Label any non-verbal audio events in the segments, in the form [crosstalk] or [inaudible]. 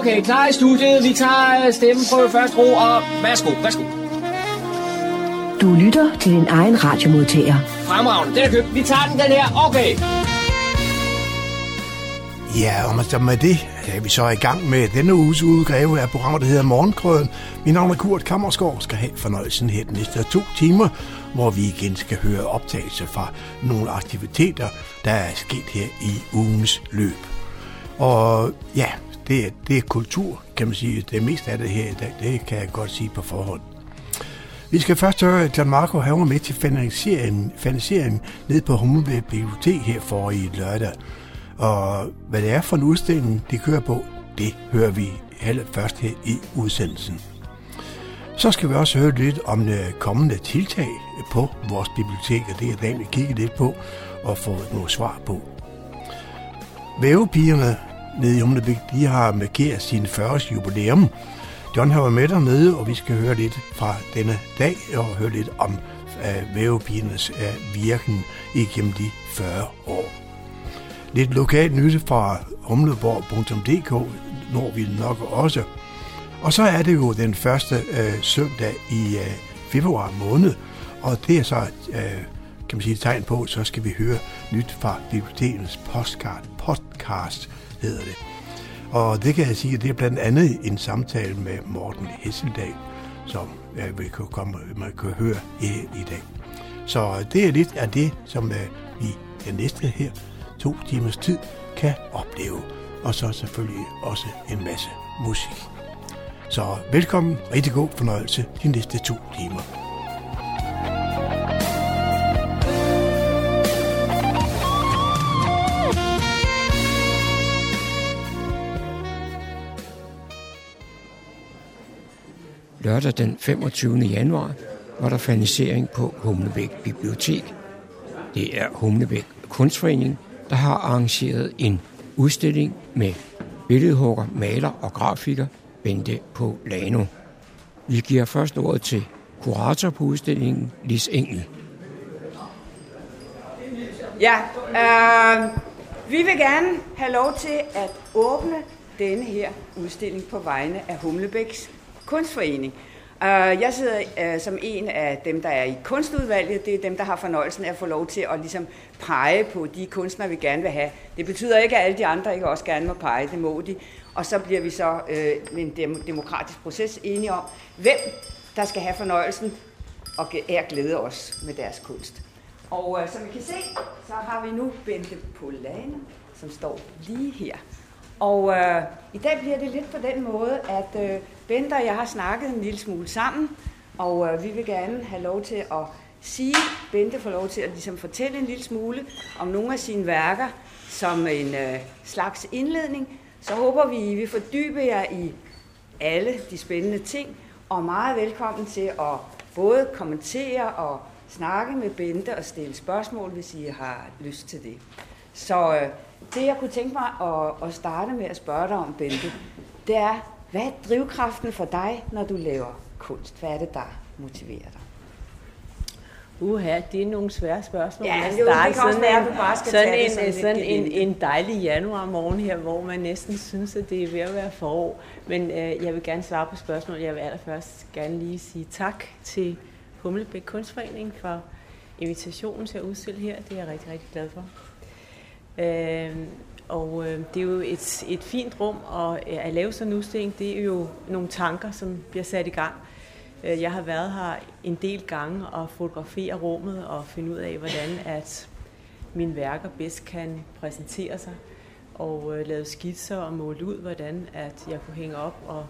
Okay, klar i studiet. Vi tager stemmen på først ro, og værsgo, værsgo. Du lytter til din egen radiomodtager. Fremragende, den er købt. Vi tager den, den her. Okay. Ja, og så med det er vi så i gang med denne uges udgave af programmet, der hedder Morgenkrøden. Mit navn er Kurt Kammersgaard, skal have fornøjelsen her de næste to timer, hvor vi igen skal høre optagelser fra nogle aktiviteter, der er sket her i ugens løb. Og ja, det er, det er kultur, kan man sige. Det meste af det her i dag, det kan jeg godt sige på forhånd. Vi skal først høre, at John Marco han var med til finansieringen, finansieringen ned på Hummelbæk Bibliotek her for i lørdag. Og hvad det er for en udstilling, de kører på, det hører vi først her i udsendelsen. Så skal vi også høre lidt om det kommende tiltag på vores bibliotek, og det er dagen, vi kigger lidt på og få nogle svar på. Vævepigerne nede i Humlebæk, de har markeret sin 40 års jubilæum. John har været med dernede, og vi skal høre lidt fra denne dag og høre lidt om øh, uh, vævepigernes uh, øh, virken igennem de 40 år. Lidt lokalt nyt fra humleborg.dk når vi nok også. Og så er det jo den første uh, søndag i uh, februar måned, og det er så uh, kan man sige et tegn på, så skal vi høre nyt fra bibliotekens podcast, podcast hedder det. Og det kan jeg sige, at det er blandt andet en samtale med Morten Hesseldal, som øh, jeg vil kunne komme, man kan høre i, i dag. Så det er lidt af det, som øh, vi den næste her to timers tid kan opleve. Og så selvfølgelig også en masse musik. Så velkommen, rigtig god fornøjelse de næste to timer. Lørdag den 25. januar var der fanisering på Humlebæk Bibliotek. Det er Humlebæk Kunstforening, der har arrangeret en udstilling med billedhugger, maler og grafiker Bente på Lano. Vi giver først ordet til kurator på udstillingen, Lis Engel. Ja, øh, vi vil gerne have lov til at åbne denne her udstilling på vegne af Humlebæks kunstforening. Uh, jeg sidder uh, som en af dem, der er i kunstudvalget. Det er dem, der har fornøjelsen af at få lov til at ligesom pege på de kunstnere, vi gerne vil have. Det betyder ikke, at alle de andre ikke også gerne må pege. Det må de. Og så bliver vi så uh, med en dem- demokratisk proces enige om, hvem der skal have fornøjelsen og er glæde os med deres kunst. Og uh, som I kan se, så har vi nu Bente Polane, som står lige her. Og øh, i dag bliver det lidt på den måde, at øh, Bente og jeg har snakket en lille smule sammen, og øh, vi vil gerne have lov til at sige, Bente får lov til at ligesom fortælle en lille smule om nogle af sine værker som en øh, slags indledning. Så håber vi, I vil fordybe jer i alle de spændende ting, og meget velkommen til at både kommentere og snakke med Bente og stille spørgsmål, hvis I har lyst til det. Så øh, det, jeg kunne tænke mig at, at starte med at spørge dig om, Bente, det er, hvad er drivkraften for dig, når du laver kunst? Hvad er det, der motiverer dig? Uha, det er nogle svære spørgsmål. Ja, jo, det kan sådan være, en, du bare skal sådan en, sådan sådan en, en dejlig januar morgen her, hvor man næsten synes, at det er ved at være forår. Men øh, jeg vil gerne svare på spørgsmålet. Jeg vil allerførst gerne lige sige tak til Humlebæk Kunstforening for invitationen til at udstille her. Det er jeg rigtig, rigtig glad for. Øh, og øh, det er jo et, et fint rum, og øh, at lave sådan en udstilling, det er jo nogle tanker, som bliver sat i gang. Øh, Jeg har været her en del gange og fotografere rummet og finde ud af, hvordan at mine værker bedst kan præsentere sig. Og øh, lavet skitser og måle ud, hvordan at jeg kunne hænge op. Og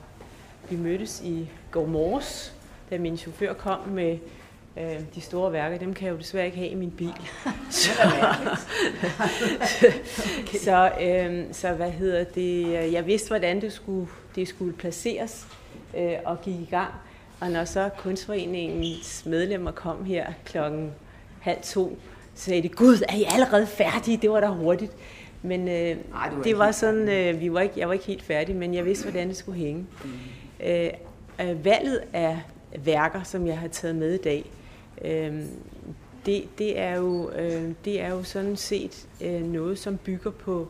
vi mødtes i går morges, da min chauffør kom med øh, de store værker. Dem kan jeg jo desværre ikke have i min bil. [laughs] så, [laughs] så, øh, så hvad hedder det? Jeg vidste, hvordan det skulle, det skulle placeres øh, og gik i gang. Og når så kunstforeningens medlemmer kom her klokken halv to, så sagde de, Gud, er I allerede færdige? Det var da hurtigt. Men øh, Ej, du var det var sådan, øh, vi var ikke, jeg var ikke helt færdig, men jeg vidste, hvordan det skulle hænge. Mm. Øh, øh, valget af værker, som jeg har taget med i dag, øh, det, det, er jo, øh, det er jo sådan set øh, noget, som bygger på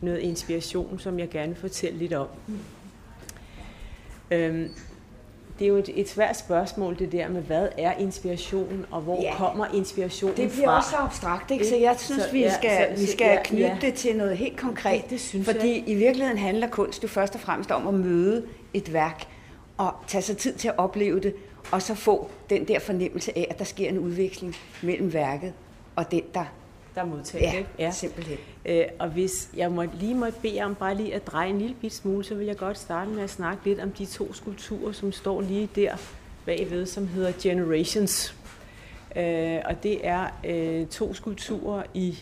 noget inspiration, som jeg gerne vil fortælle lidt om. Øhm, det er jo et, et svært spørgsmål, det der med, hvad er inspiration, og hvor ja. kommer inspirationen fra? Det bliver fra? også abstrakt, ikke? Så jeg synes, så, vi skal, ja, så, vi skal ja, knytte ja. det til noget helt konkret. Det, det synes fordi jeg. i virkeligheden handler kunst jo først og fremmest om at møde et værk, og tage sig tid til at opleve det, og så få den der fornemmelse af, at der sker en udveksling mellem værket og den, der der modtager ja, det. Ja, simpelthen. Øh, og hvis jeg må, lige må bede om bare lige at dreje en lille bit smule, så vil jeg godt starte med at snakke lidt om de to skulpturer, som står lige der bagved, som hedder Generations. Øh, og det er øh, to skulpturer i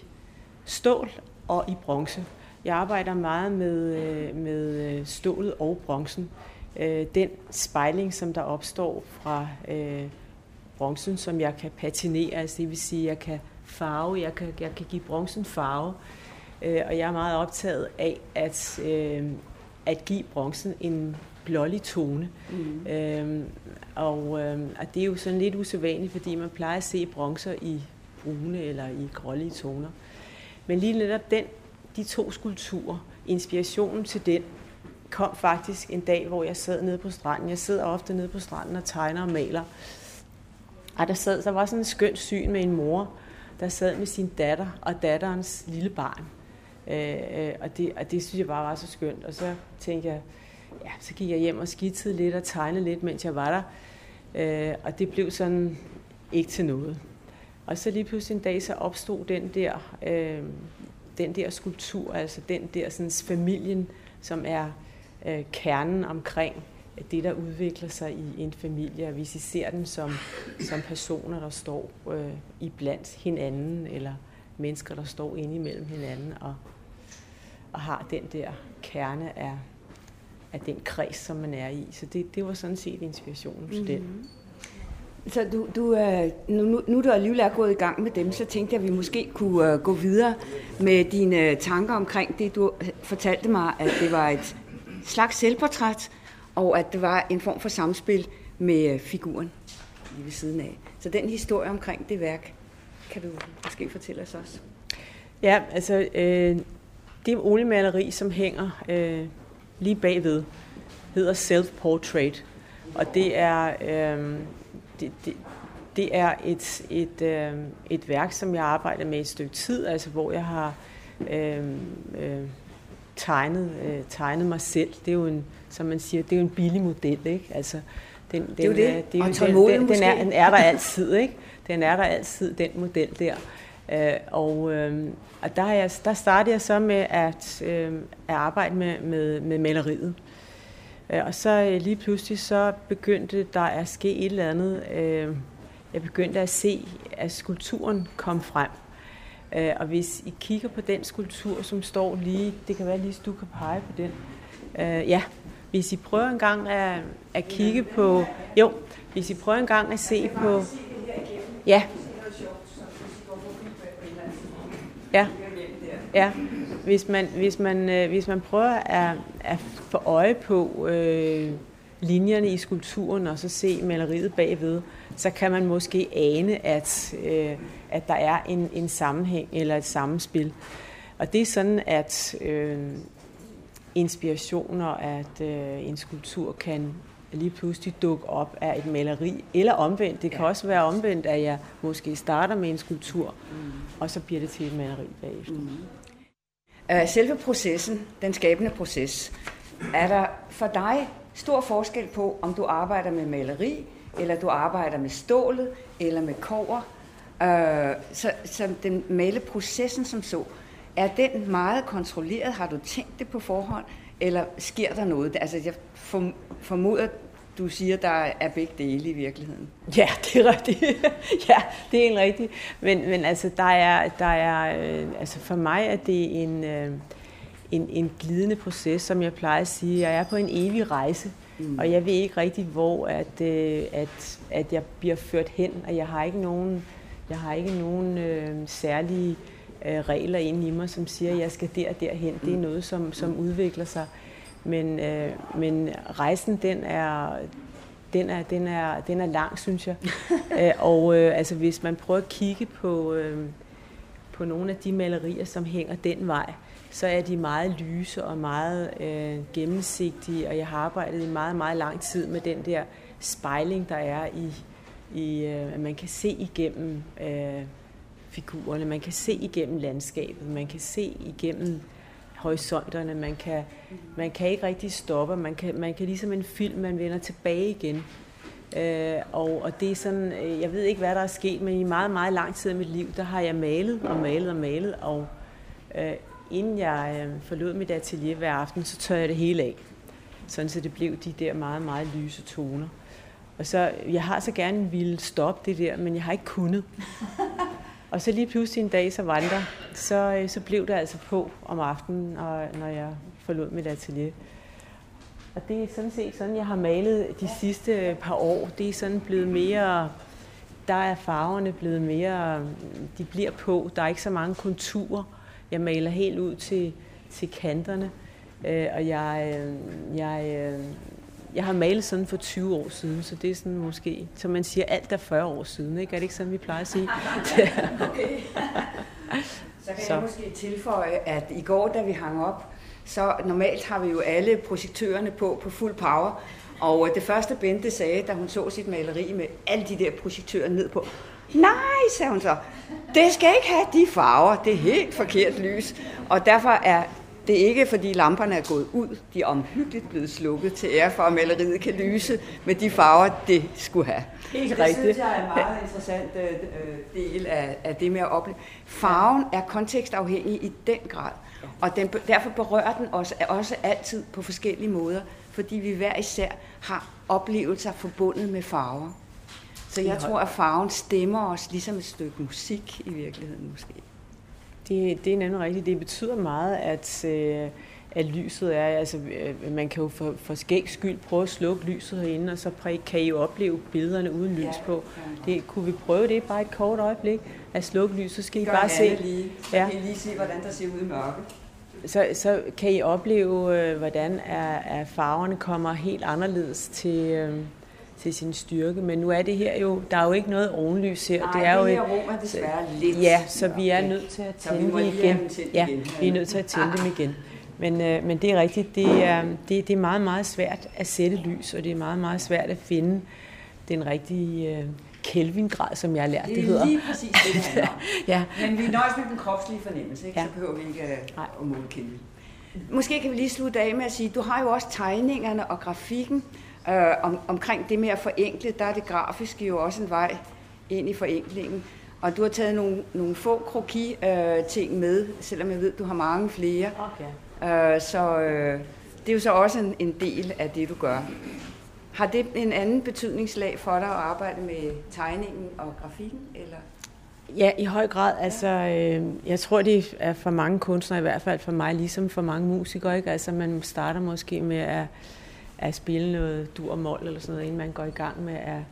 stål og i bronze. Jeg arbejder meget med, øh, med øh, stålet og bronzen. Øh, den spejling, som der opstår fra øh, bronzen, som jeg kan patinere, altså det vil sige, jeg kan farve, jeg kan, jeg kan give bronzen farve, øh, og jeg er meget optaget af at, øh, at give bronzen en blålig tone. Mm. Øh, og, øh, og det er jo sådan lidt usædvanligt, fordi man plejer at se bronzer i brune eller i grålige toner. Men lige netop den, de to skulpturer, inspirationen til den, kom faktisk en dag, hvor jeg sad nede på stranden. Jeg sidder ofte nede på stranden og tegner og maler. Og der, sad, der var sådan en skøn syn med en mor, der sad med sin datter og datterens lille barn. Øh, øh, og, det, og det synes jeg bare var så skønt. Og så tænkte jeg, ja, så gik jeg hjem og skidsede lidt og tegnede lidt, mens jeg var der. Øh, og det blev sådan ikke til noget. Og så lige pludselig en dag, så opstod den der, øh, den der skulptur, altså den der sådan, familien, som er øh, kernen omkring det, der udvikler sig i en familie, og hvis I ser dem som, som personer, der står øh, i blandt hinanden, eller mennesker, der står inde imellem hinanden, og, og har den der kerne af, af den kreds, som man er i. Så det, det var sådan set inspirationen til mm-hmm. den. Mhm. Så du, du, øh, nu, nu du alligevel er gået i gang med dem, så tænkte jeg, at vi måske kunne øh, gå videre med dine øh, tanker omkring det, du fortalte mig, at det var et slags selvportræt, og at det var en form for samspil med øh, figuren lige ved siden af. Så den historie omkring det værk, kan du måske fortælle os også? Ja, altså øh, det oliemaleri, som hænger øh, lige bagved, hedder Self-Portrait. Og det er, øh, det, det, det er et, et, øh, et værk, som jeg arbejder med et stykke tid, altså hvor jeg har øh, øh, tegnet, øh, tegnet mig selv. Det er jo en, som man siger, det er jo en billig model, ikke? Altså, den, den, det er jo det. det er jo den, den, den, er, den er der altid, ikke? Den er der altid, den model der. Øh, og, øh, og der, jeg, der startede jeg så med at, øh, at arbejde med, med, med maleriet. Øh, og så øh, lige pludselig så begyndte der at ske et eller andet. Øh, jeg begyndte at se, at skulpturen kom frem. Øh, og hvis I kigger på den skulptur, som står lige, det kan være lige, du kan pege på den. Øh, ja, hvis I prøver engang at, at kigge på, jo, hvis I prøver engang at se på, ja, ja, ja, hvis man, hvis man, øh, hvis man prøver at, at få øje på øh, linjerne i skulpturen og så se maleriet bagved, så kan man måske ane, at, øh, at der er en, en sammenhæng eller et sammenspil. Og det er sådan, at øh, inspirationer, at øh, en skulptur kan lige pludselig dukke op af et maleri, eller omvendt. Det kan ja. også være omvendt, at jeg måske starter med en skulptur, mm. og så bliver det til et maleri bagefter. Mm. Uh, selve processen, den skabende proces, er der for dig stor forskel på, om du arbejder med maleri, eller du arbejder med stålet, eller med kover. Øh, så, så den maleprocessen som så, er den meget kontrolleret? Har du tænkt det på forhånd? Eller sker der noget? Altså, jeg formoder, du siger, der er begge dele i virkeligheden. Ja, [laughs] det er rigtigt. ja, det er en rigtig. Men, men altså, der er, der er, øh, altså for mig er det en, øh, en, en glidende proces, som jeg plejer at sige. Jeg er på en evig rejse, mm. og jeg ved ikke rigtig, hvor at, øh, at, at jeg bliver ført hen, og jeg har ikke nogen, jeg har ikke nogen øh, særlige øh, regler inde i mig, som siger, at jeg skal der og derhen. Det er mm. noget, som, som udvikler sig. Men, øh, men rejsen, den er, den er, den er, den er lang, synes jeg. [laughs] Æ, og øh, altså, hvis man prøver at kigge på, øh, på nogle af de malerier, som hænger den vej, så er de meget lyse og meget øh, gennemsigtige, og jeg har arbejdet i meget, meget lang tid med den der spejling, der er i, i øh, at man kan se igennem øh, figurerne, man kan se igennem landskabet, man kan se igennem horisonterne, man kan, man kan ikke rigtig stoppe, man kan, man kan ligesom en film, man vender tilbage igen. Øh, og, og det er sådan, øh, jeg ved ikke, hvad der er sket, men i meget, meget lang tid af mit liv, der har jeg malet og malet og malet, og øh, inden jeg øh, forlod mit atelier hver aften, så tør jeg det hele af. Sådan så det blev de der meget, meget lyse toner. Og så, jeg har så gerne ville stoppe det der, men jeg har ikke kunnet. [laughs] Og så lige pludselig en dag, så var der, så, øh, så blev det altså på om aftenen, og, når jeg forlod mit atelier. Og det er sådan set sådan, jeg har malet de sidste par år. Det er sådan blevet mere, der er farverne blevet mere, de bliver på. Der er ikke så mange konturer. Jeg maler helt ud til, til kanterne. Øh, og jeg, øh, jeg, jeg har malet sådan for 20 år siden, så det er sådan måske, som man siger, alt er 40 år siden, ikke? Er det ikke sådan, vi plejer at sige? [laughs] okay. [laughs] så kan så. jeg måske tilføje, at i går, da vi hang op, så normalt har vi jo alle projektørerne på på fuld power, og det første Bente sagde, da hun så sit maleri med alle de der projektører ned på, nej, sagde hun så, det skal ikke have de farver, det er helt forkert lys. Og derfor er det ikke, fordi lamperne er gået ud. De er omhyggeligt blevet slukket til ære for, at maleriet kan lyse med de farver, det skulle have. Helt det rigtigt. synes jeg er en meget interessant øh, øh, del af, af det med at opleve. Farven er kontekstafhængig i den grad. Og den, derfor berører den også, også altid på forskellige måder, fordi vi hver især har oplevelser forbundet med farver. Så jeg tror, at farven stemmer os ligesom et stykke musik i virkeligheden måske. Det, det er nemlig rigtigt. Det betyder meget, at, øh, at lyset er, altså øh, man kan jo for, for skæg skyld prøve at slukke lyset herinde, og så kan I jo opleve billederne uden lys på. Det, kunne vi prøve det bare et kort øjeblik, at slukke lyset, så skal I bare se. Lige. Så ja. kan I lige se, hvordan der ser ud i mørke. Så, så kan I opleve, øh, hvordan er, er farverne kommer helt anderledes til, øh, til sin styrke. Men nu er det her jo, der er jo ikke noget ovenlys her. Nej, det er det jo her rum er desværre lidt. Ja, så vi er nødt til at tænde dem igen. Ja, vi er nødt til at tænde dem igen. Men, øh, men det er rigtigt, det er, det, det er meget, meget svært at sætte lys, og det er meget, meget svært at finde den rigtige øh, Kelvin-grad, som jeg har lært, det, det hedder. Det er lige præcis det, det handler om. [laughs] ja. Men vi nøjes med den kropslige fornemmelse, ikke? Ja. så behøver vi ikke at, at måle Kelvin. Måske kan vi lige slutte af med at sige, du har jo også tegningerne og grafikken, Øh, om, omkring det med at forenkle, der er det grafiske jo også en vej ind i forenklingen. Og du har taget nogle, nogle få kroki-ting øh, med, selvom jeg ved, du har mange flere. Okay. Øh, så øh, det er jo så også en, en del af det, du gør. Har det en anden betydningslag for dig at arbejde med tegningen og grafikken? Eller? Ja, i høj grad. Altså, øh, jeg tror, det er for mange kunstnere, i hvert fald for mig, ligesom for mange musikere. Ikke? Altså, man starter måske med at at spille noget dur og mål eller sådan noget, inden man går i gang med at,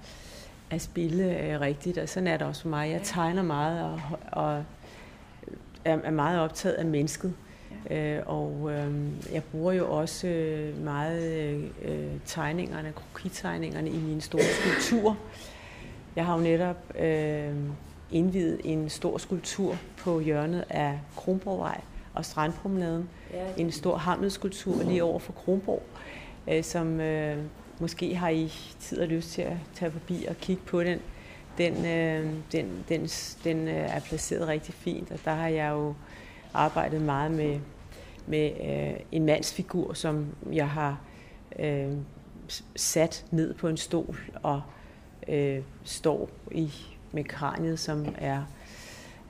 at spille øh, rigtigt. Og sådan er det også for mig. Jeg tegner meget og, og er, er meget optaget af mennesket. Øh, og øh, jeg bruger jo også øh, meget øh, tegningerne, krokitegningerne i mine store skulpturer. Jeg har jo netop øh, indvidet en stor skulptur på hjørnet af Kronborgvej og Strandpromenaden. Ja, en stor hammelskulptur lige over for Kronborg øh, som øh, måske har I tid og lyst til at tage forbi og kigge på den. Den, øh, den, den, den øh, er placeret rigtig fint, og der har jeg jo arbejdet meget med, med øh, en mandsfigur, som jeg har øh, sat ned på en stol og øh, står i med kraniet, som er,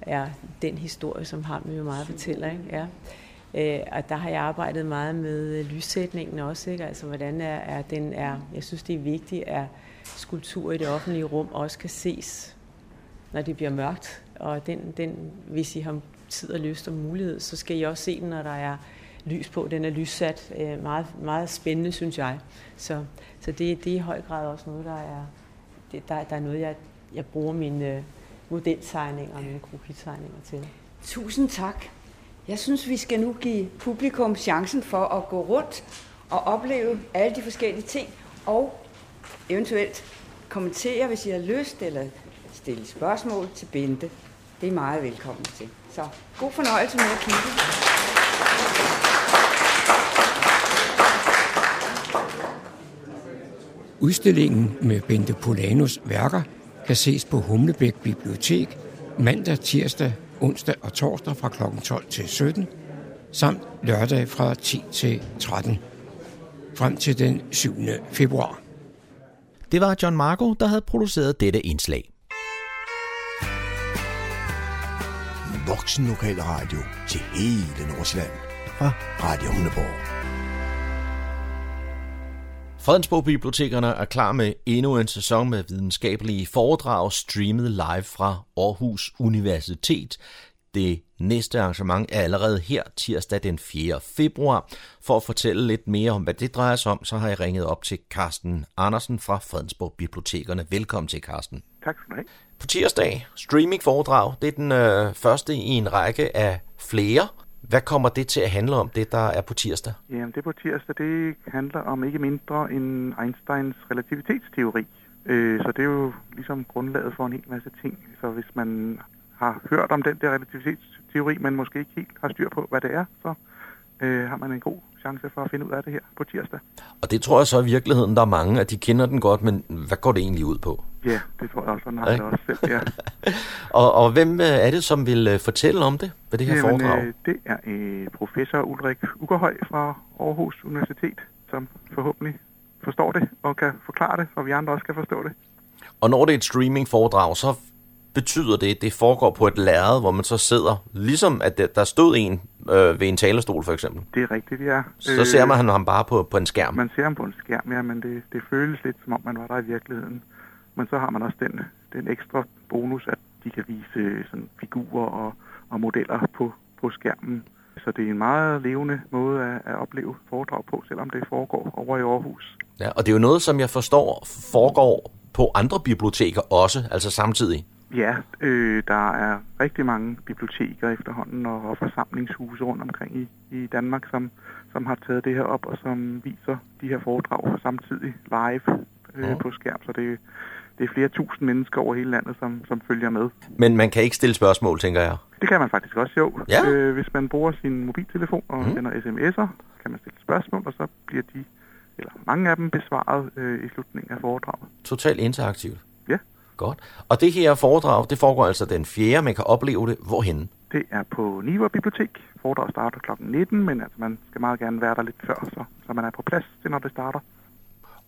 er den historie, som ham jo meget fortæller. Ikke? Ja. Øh, og der har jeg arbejdet meget med øh, lyssætningen også, ikke? altså hvordan er, er den er, jeg synes det er vigtigt, at skulptur i det offentlige rum også kan ses, når det bliver mørkt, og den, den, hvis I har tid og lyst og mulighed, så skal I også se den, når der er lys på. Den er lyssat. Øh, meget, meget spændende, synes jeg. Så, så det, det er i høj grad også noget, der er, det, der, der er noget, jeg, jeg bruger mine øh, modeltegninger og mine krokitegninger til. Tusind tak. Jeg synes, vi skal nu give publikum chancen for at gå rundt og opleve alle de forskellige ting, og eventuelt kommentere, hvis I har lyst, eller stille spørgsmål til Bente. Det er meget velkommen til. Så god fornøjelse med at kigge. Udstillingen med Bente Polanus værker kan ses på Humlebæk Bibliotek mandag, tirsdag, onsdag og torsdag fra kl. 12 til 17, samt lørdag fra 10 til 13, frem til den 7. februar. Det var John Marco, der havde produceret dette indslag. Voksen lokal radio til hele Nordsjælland fra Radio Hundeborg. Fredensborg Bibliotekerne er klar med endnu en sæson med videnskabelige foredrag streamet live fra Aarhus Universitet. Det næste arrangement er allerede her tirsdag den 4. februar. For at fortælle lidt mere om, hvad det drejer sig om, så har jeg ringet op til Carsten Andersen fra Fredensborg Bibliotekerne. Velkommen til, Carsten. Tak skal du have. På tirsdag, streaming foredrag, det er den øh, første i en række af flere. Hvad kommer det til at handle om, det der er på tirsdag? Jamen, det på tirsdag, det handler om ikke mindre end Einsteins relativitetsteori. Øh, så det er jo ligesom grundlaget for en hel masse ting. Så hvis man har hørt om den der relativitetsteori, men måske ikke helt har styr på, hvad det er, så øh, har man en god chance for at finde ud af det her på tirsdag. Og det tror jeg så i virkeligheden, der er mange, at de kender den godt, men hvad går det egentlig ud på? Ja, det tror jeg også, sådan har jeg også selv, ja. [laughs] og, og hvem øh, er det, som vil øh, fortælle om det ved det her Jamen, foredrag? Øh, det er øh, professor Ulrik Ugerhøj fra Aarhus Universitet, som forhåbentlig forstår det og kan forklare det, og vi andre også kan forstå det. Og når det er et streaming-foredrag, så betyder det, at det foregår på et lærred, hvor man så sidder, ligesom at der stod en øh, ved en talerstol for eksempel. Det er rigtigt, ja. Så ser man ham bare på, på en skærm. Man ser ham på en skærm, ja, men det, det føles lidt som om, man var der i virkeligheden. Men så har man også den, den ekstra bonus, at de kan vise sådan, figurer og, og modeller på, på skærmen. Så det er en meget levende måde at, at opleve foredrag på, selvom det foregår over i Aarhus. Ja, og det er jo noget, som jeg forstår foregår på andre biblioteker også, altså samtidig. Ja, øh, der er rigtig mange biblioteker efterhånden og, og forsamlingshuse rundt omkring i, i Danmark, som, som har taget det her op og som viser de her foredrag samtidig live øh, ja. på skærm. Så det, det er flere tusind mennesker over hele landet, som, som følger med. Men man kan ikke stille spørgsmål, tænker jeg? Det kan man faktisk også, jo. Ja. Øh, hvis man bruger sin mobiltelefon og mm. sender sms'er, kan man stille spørgsmål, og så bliver de, eller mange af dem, besvaret øh, i slutningen af foredraget. Totalt interaktivt? Ja. Godt. Og det her foredrag, det foregår altså den 4. Man kan opleve det hvorhenne? Det er på Niver Bibliotek. Foredraget starter kl. 19, men altså, man skal meget gerne være der lidt før, så, så man er på plads til, når det starter.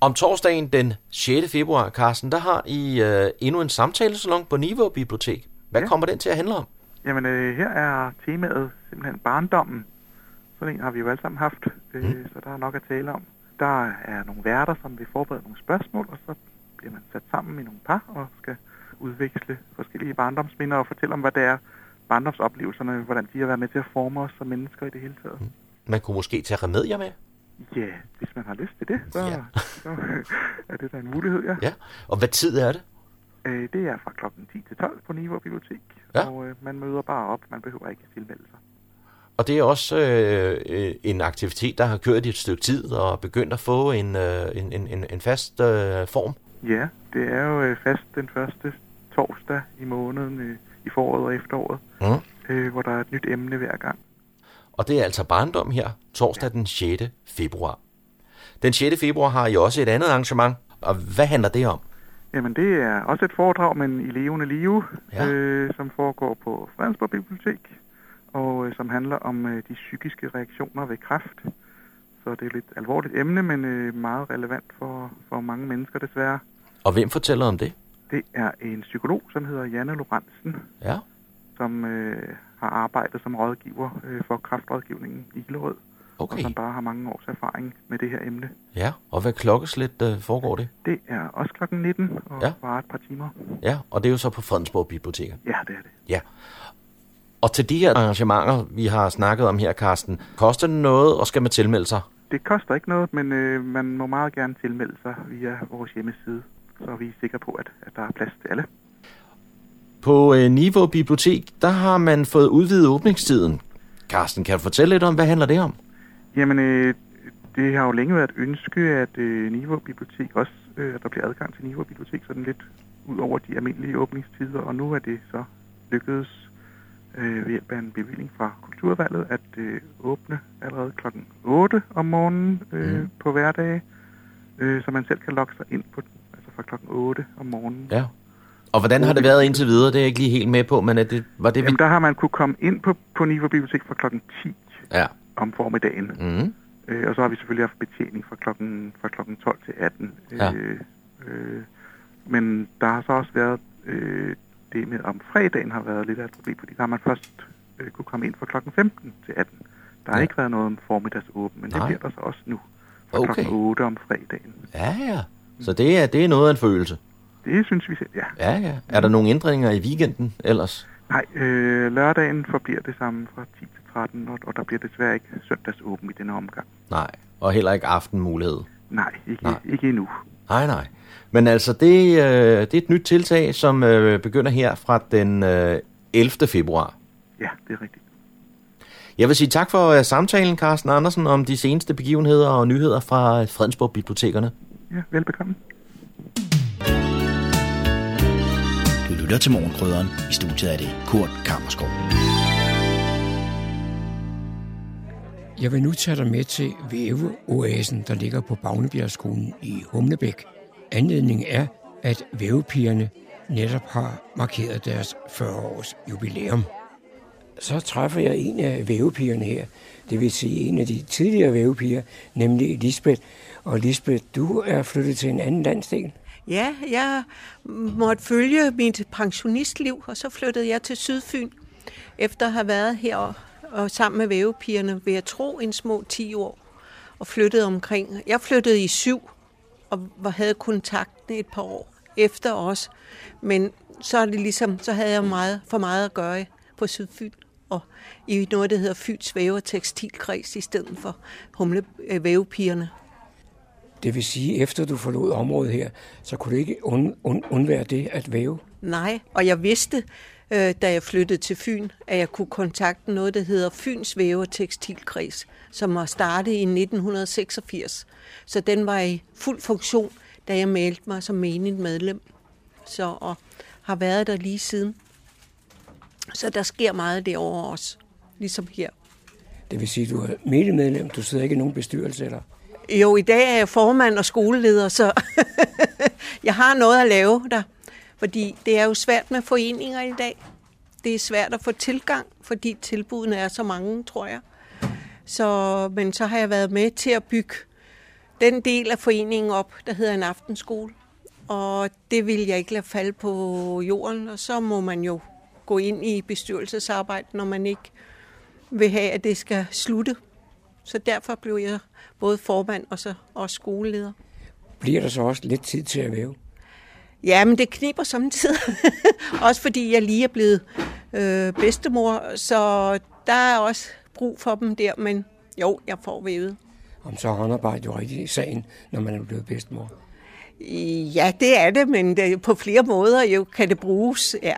Om torsdagen den 6. februar, Carsten, der har I øh, endnu en samtalesalon på Niveau Bibliotek. Hvad ja. kommer den til at handle om? Jamen, øh, her er temaet simpelthen barndommen. Sådan en har vi jo alle sammen haft, øh, mm. så der er nok at tale om. Der er nogle værter, som vil forberede nogle spørgsmål, og så bliver man sat sammen i nogle par og skal udveksle forskellige barndomsminder og fortælle om, hvad det er barndomsoplevelserne, hvordan de har været med til at forme os som mennesker i det hele taget. Mm. Man kunne måske tage remedier med? Ja, hvis man har lyst til det, så, ja. [laughs] så er det da en mulighed, ja. Ja, og hvad tid er det? Øh, det er fra klokken 10 til 12 på Niveau Bibliotek, ja. og øh, man møder bare op, man behøver ikke tilmelde sig. Og det er også øh, en aktivitet, der har kørt i et stykke tid og begyndt at få en, øh, en, en, en fast øh, form. Ja, det er jo øh, fast den første torsdag i måneden øh, i foråret og efteråret, mm. øh, hvor der er et nyt emne hver gang. Og det er altså barndom her, torsdag den 6. februar. Den 6. februar har I også et andet arrangement, og hvad handler det om? Jamen det er også et foredrag, men i levende live, ja. øh, som foregår på Fredensborg Bibliotek, og øh, som handler om øh, de psykiske reaktioner ved kræft. Så det er et lidt alvorligt emne, men øh, meget relevant for, for mange mennesker desværre. Og hvem fortæller om det? Det er en psykolog, som hedder Janne Lorentzen, ja. som øh, har arbejdet som rådgiver øh, for kraftrådgivningen i Hillerød. Okay. Og som bare har mange års erfaring med det her emne. Ja, og hvad klokkeslæt øh, foregår det? Det er også klokken 19 og ja. varer et par timer. Ja, og det er jo så på Fredensborg Bibliotek. Ja, det er det. Ja. Og til de her arrangementer, vi har snakket om her, Karsten, koster det noget, og skal man tilmelde sig? Det koster ikke noget, men øh, man må meget gerne tilmelde sig via vores hjemmeside, så er vi sikre på, at, at der er plads til alle. På øh, Niveau Bibliotek, der har man fået udvidet åbningstiden. Carsten, kan du fortælle lidt om, hvad handler det om? Jamen, øh, det har jo længe været et ønske, at øh, Niveau Bibliotek også, øh, at der bliver adgang til Niveau Bibliotek sådan lidt ud over de almindelige åbningstider, og nu er det så lykkedes øh, ved hjælp af en bevilling fra Kulturvalget at øh, åbne allerede kl. 8 om morgenen øh, mm. på hverdage, øh, så man selv kan logge sig ind på, altså fra kl. 8 om morgenen. Ja. Og hvordan har det været indtil videre? Det er jeg ikke lige helt med på, men er det, var det... Jamen, der har man kunne komme ind på, på Niva Bibliotek fra kl. 10 ja. om formiddagen. Mm. Øh, og så har vi selvfølgelig haft betjening fra klokken, fra klokken 12 til 18. Ja. Øh, øh, men der har så også været øh, det med, om fredagen har været lidt af et problem, fordi der har man først øh, kunne komme ind fra klokken 15 til 18. Der har Ja. ikke været noget om formiddagsåben, men Nej. det bliver der så også nu fra Okay. klokken 8 om fredagen. Ja, ja. Så det er, det er noget af en følelse. Det synes vi selv, ja. Ja, ja. Er der nogle ændringer i weekenden ellers? Nej, øh, lørdagen forbliver det samme fra 10 til 13, og, og der bliver desværre ikke søndagsåben i denne omgang. Nej. Og heller ikke aftenmulighed? Nej, ikke, Nej. Nej. ikke endnu. Nej, nej. Men altså, det, øh, det er et nyt tiltag, som øh, begynder her fra den øh, 11. februar. Ja, det er rigtigt. Jeg vil sige tak for øh, samtalen, Carsten Andersen, om de seneste begivenheder og nyheder fra Fredensborg Bibliotekerne. Ja, velbekomme. Du lytter til Morgenkrydderen. I studiet er det Kurt Kammerskov. Jeg vil nu tage dig med til Væveoasen, der ligger på Bagnebjergskolen i Humlebæk. Anledningen er, at vævepigerne netop har markeret deres 40-års jubilæum. Så træffer jeg en af vævepigerne her, det vil sige en af de tidligere vævepiger, nemlig Lisbeth. Og Lisbeth, du er flyttet til en anden landsdel. Ja, jeg måtte følge mit pensionistliv, og så flyttede jeg til Sydfyn, efter at have været her og, og sammen med vævepigerne, ved jeg tro, en små 10 år, og flyttede omkring. Jeg flyttede i syv, og var- havde kontakten et par år efter os, men så, er det ligesom, så havde jeg meget, for meget at gøre på Sydfyn, og i noget, der hedder Fyns Væve- og Tekstilkreds, i stedet for humle, øh, vævepigerne. Det vil sige, efter du forlod området her, så kunne du ikke und, und, undvære det at væve. Nej, og jeg vidste, øh, da jeg flyttede til Fyn, at jeg kunne kontakte noget, der hedder Fyns Væve- og Tekstilkreds, som var startet i 1986. Så den var i fuld funktion, da jeg meldte mig som menigt medlem. Så og har været der lige siden. Så der sker meget derovre også, ligesom her. Det vil sige, at du er medlem, du sidder ikke i nogen bestyrelse eller? Jo, i dag er jeg formand og skoleleder, så [laughs] jeg har noget at lave der. Fordi det er jo svært med foreninger i dag. Det er svært at få tilgang, fordi tilbudene er så mange, tror jeg. Så, men så har jeg været med til at bygge den del af foreningen op, der hedder en aftenskole. Og det vil jeg ikke lade falde på jorden, og så må man jo gå ind i bestyrelsesarbejde, når man ikke vil have, at det skal slutte. Så derfor blev jeg både formand og så også skoleleder. Bliver der så også lidt tid til at væve? Ja, men det kniber samtidig. [laughs] også fordi jeg lige er blevet øh, bedstemor, så der er også brug for dem der, men jo, jeg får vævet. Om så håndarbejde jo rigtig i sagen, når man er blevet bedstemor. Ja, det er det, men det, på flere måder jo kan det bruges. Ja.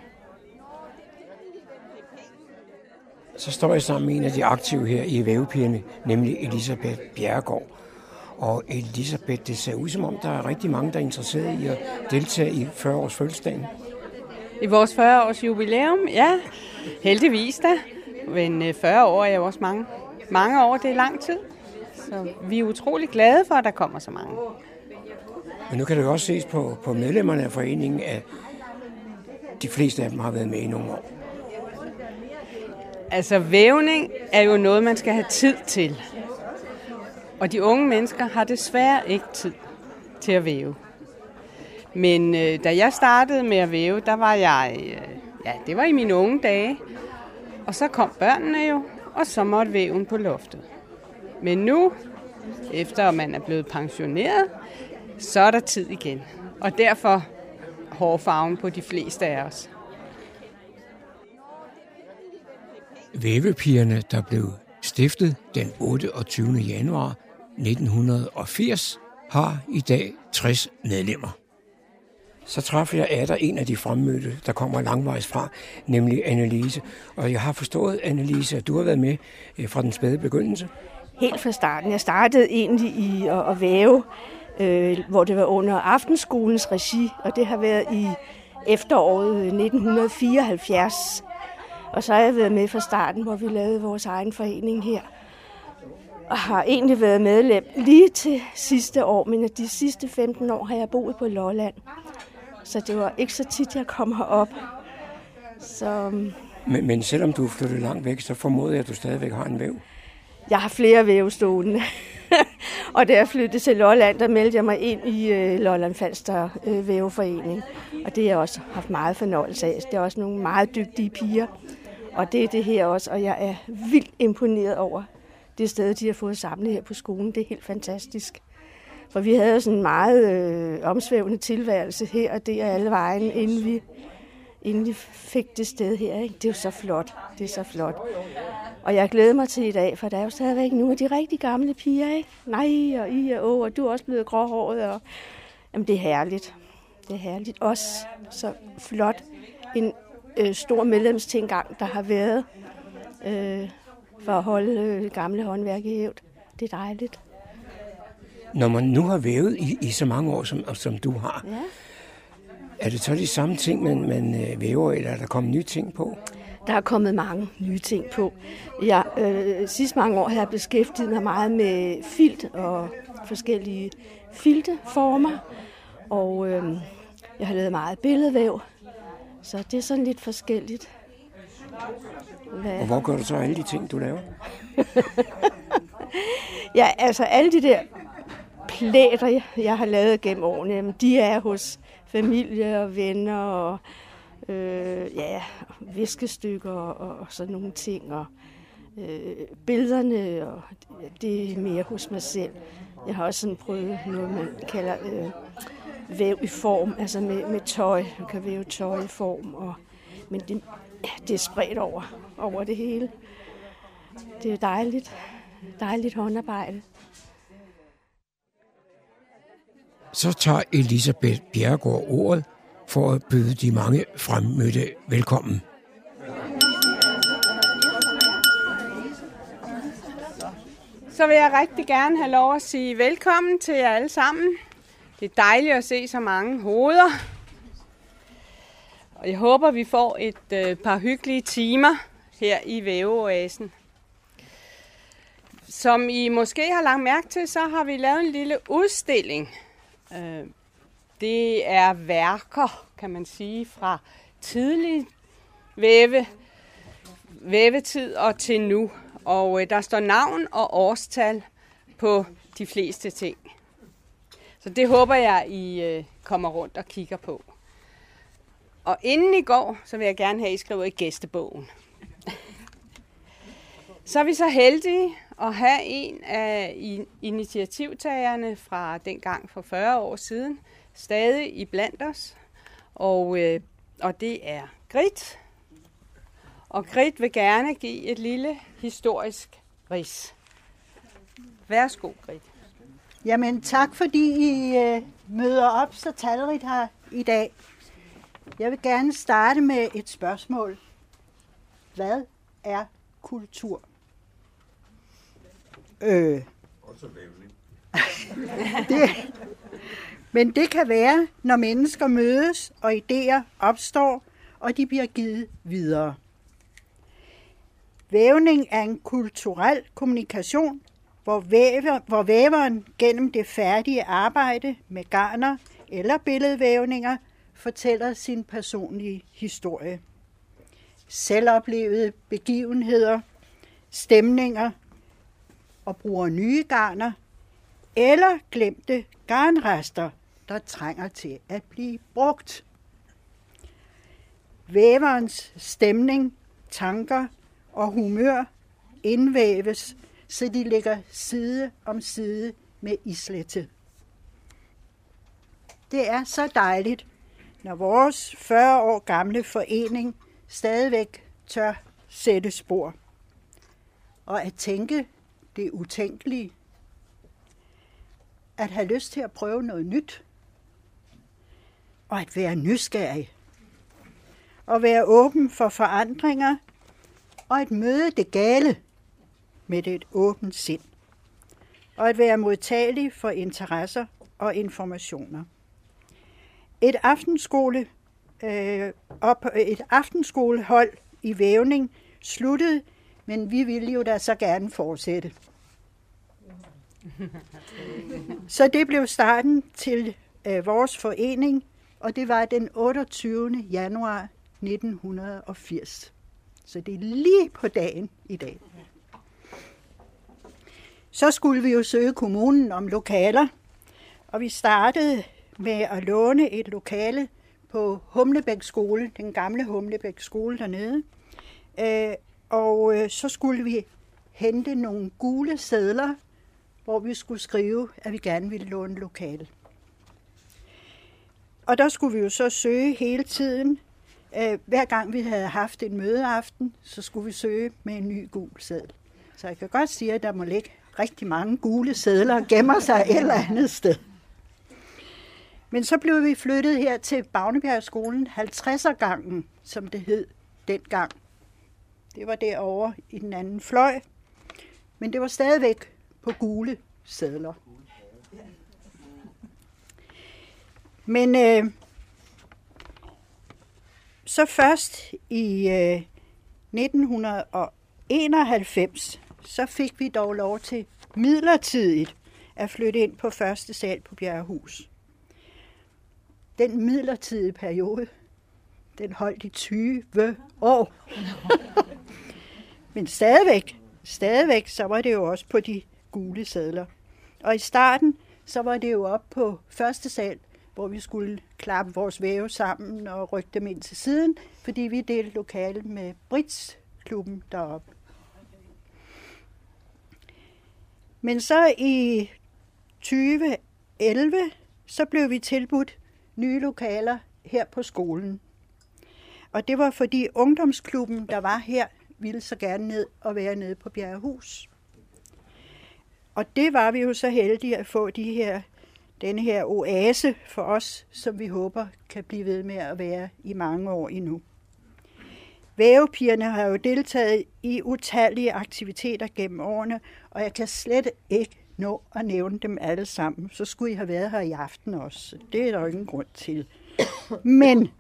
Så står jeg sammen med en af de aktive her i vævepigerne, nemlig Elisabeth Bjerregaard. Og Elisabeth, det ser ud som om, der er rigtig mange, der er interesseret i at deltage i 40-års fødselsdagen. I vores 40-års jubilæum, ja, heldigvis da. Men øh, 40 år er jo også mange. Mange år, det er lang tid. Så vi er utrolig glade for, at der kommer så mange. Men nu kan det jo også ses på, på medlemmerne af foreningen, at de fleste af dem har været med i nogle år. Altså vævning er jo noget, man skal have tid til. Og de unge mennesker har desværre ikke tid til at væve. Men øh, da jeg startede med at væve, der var jeg, øh, ja, det var i mine unge dage. Og så kom børnene jo, og så måtte væven på loftet. Men nu, efter man er blevet pensioneret, så er der tid igen. Og derfor hårfarven på de fleste af os. Vævepigerne, der blev stiftet den 28. januar 1980, har i dag 60 medlemmer. Så træffer jeg Adder, en af de fremmødte, der kommer langvejs fra, nemlig Annelise. Og jeg har forstået, Annelise, at du har været med øh, fra den spæde begyndelse. Helt fra starten. Jeg startede egentlig i at, at væve, øh, hvor det var under aftenskolens regi, og det har været i efteråret 1974. Og så har jeg været med fra starten, hvor vi lavede vores egen forening her. Og har egentlig været medlem lige til sidste år, men de sidste 15 år har jeg boet på Lolland. Så det var ikke så tit, jeg kom herop. Så Men, men selvom du er flyttet langt væk, så formoder jeg, at du stadigvæk har en væv. jeg har flere vævestående. [laughs] og da jeg flyttede til Lolland, der meldte jeg mig ind i øh, Lolland Falster øh, Væveforening. Og det har jeg også haft meget fornøjelse af. Det er også nogle meget dygtige piger. Og det er det her også, og jeg er vildt imponeret over det sted, de har fået samlet her på skolen. Det er helt fantastisk. For vi havde sådan en meget øh, omsvævende tilværelse her og der alle vejen, inden vi, inden vi fik det sted her. Ikke? Det er jo så flot. Det er så flot. Og jeg glæder mig til i dag, for der er jo stadigvæk nogle af de rigtig gamle piger, ikke? Nej, og I og å, og du er også blevet gråhåret. Og... Jamen, det er herligt. Det er herligt. Også så flot en øh, stor medlemstilgang, der har været øh, for at holde øh, gamle håndværk i hævd. Det er dejligt. Når man nu har vævet i, i så mange år, som, som du har, Ja. er det så de samme ting, man, man øh, væver, eller er der kommet nye ting på? Der er kommet mange nye ting på. Jeg, øh, sidste mange år har jeg beskæftiget mig meget med filt og forskellige filteformer. Og øh, jeg har lavet meget billedvæv. Så det er sådan lidt forskelligt. Hvad? Og hvor gør du så alle de ting, du laver? [laughs] Ja, altså alle de der plæter, jeg har lavet gennem årene, jamen, de er hos familie og venner og øh, ja, viskestykker og, og sådan nogle ting. Og, øh, billederne, og det er mere hos mig selv. Jeg har også sådan prøvet noget, man kalder øh, væv i form, altså med, med tøj. Man kan væve tøj i form, og, men det, ja, det er spredt over, over det hele. Det er dejligt. Dejligt håndarbejde. Så tager Elisabeth Bjerregaard ordet for at byde de mange fremmødte velkommen. Så vil jeg rigtig gerne have lov at sige velkommen til jer alle sammen. Det er dejligt at se så mange hoveder. Og jeg håber, vi får et øh, par hyggelige timer her i Væveoasen. Som I måske har lagt mærke til, så har vi lavet en lille udstilling. Øh, det er værker, kan man sige, fra tidlig væve, vævetid og til nu. Og øh, der står navn og årstal på de fleste ting. Så det håber jeg, I øh, kommer rundt og kigger på. Og inden I går, så vil jeg gerne have, at I skriver i gæstebogen. Så er vi så heldige at have en af initiativtagerne fra dengang for 40 år siden, stadig i blandt os. Og, øh, og det er Grit. Og Grit vil gerne give et lille historisk ris. Værsgo, Grit. Jamen tak fordi I øh, møder op så talrigt her i dag. Jeg vil gerne starte med et spørgsmål. Hvad er kultur? Øh, [laughs] det, men det kan være, når mennesker mødes og idéer opstår, og de bliver givet videre. Vævning er en kulturel kommunikation, hvor, væver, hvor væveren gennem det færdige arbejde med garner eller billedvævninger fortæller sin personlige historie. Selvoplevede begivenheder, stemninger og bruger nye garner eller glemte garnrester, der trænger til at blive brugt. Væverens stemning, tanker og humør indvæves, så de ligger side om side med islettet. Det er så dejligt, når vores 40 år gamle forening stadigvæk tør sætte spor. Og at tænke det utænkelige. At have lyst til at prøve noget nyt. Og at være nysgerrig. Og være åben for forandringer. Og at møde det gale med et åbent sind. Og at være modtagelig for interesser og informationer. Et aftenskole øh, op, et aftenskolehold i vævning sluttede, men vi ville jo da så gerne fortsætte. [laughs] Så det blev starten til øh, vores forening, og det var den 28. januar 1980. Så det er lige på dagen i dag. Så skulle vi jo søge kommunen om lokaler, og vi startede med at låne et lokale på Humlebæk skole, den gamle Humlebæk skole dernede. Øh, og øh, så skulle vi hente nogle gule sædler, hvor vi skulle skrive, at vi gerne ville låne lokale. Og der skulle vi jo så søge hele tiden. Øh, hver gang vi havde haft en mødeaften, så skulle vi søge med en ny gul seddel. Så jeg kan godt sige, at der må ligge rigtig mange gule sædler og gemmer sig et eller andet sted. Men så blev vi flyttet her til Bagnebjergskolen 50'er gangen, som det hed dengang. Det var derovre i den anden fløj. Men det var stadigvæk på gule sædler. Men øh, så først i øh, 1991, så fik vi dog lov til midlertidigt at flytte ind på første sal på Bjerrehus. Den midlertidige periode, den holdt i 20 år. Men stadigvæk, stadigvæk, så var det jo også på de gule sædler. Og i starten, så var det jo op på første sal, hvor vi skulle klappe vores væve sammen og rykke dem ind til siden, fordi vi delte lokale med Britsklubben deroppe. Men så i 2011, så blev vi tilbudt nye lokaler her på skolen. Og det var fordi ungdomsklubben, der var her, ville så gerne ned og være nede på Bjerrehus. Og det var vi jo så heldige at få de her, denne her oase for os, som vi håber kan blive ved med at være i mange år endnu. Vævepigerne har jo deltaget i utallige aktiviteter gennem årene, og jeg kan slet ikke nå at nævne dem alle sammen. Så skulle I have været her i aften også. Det er der jo ingen grund til. Men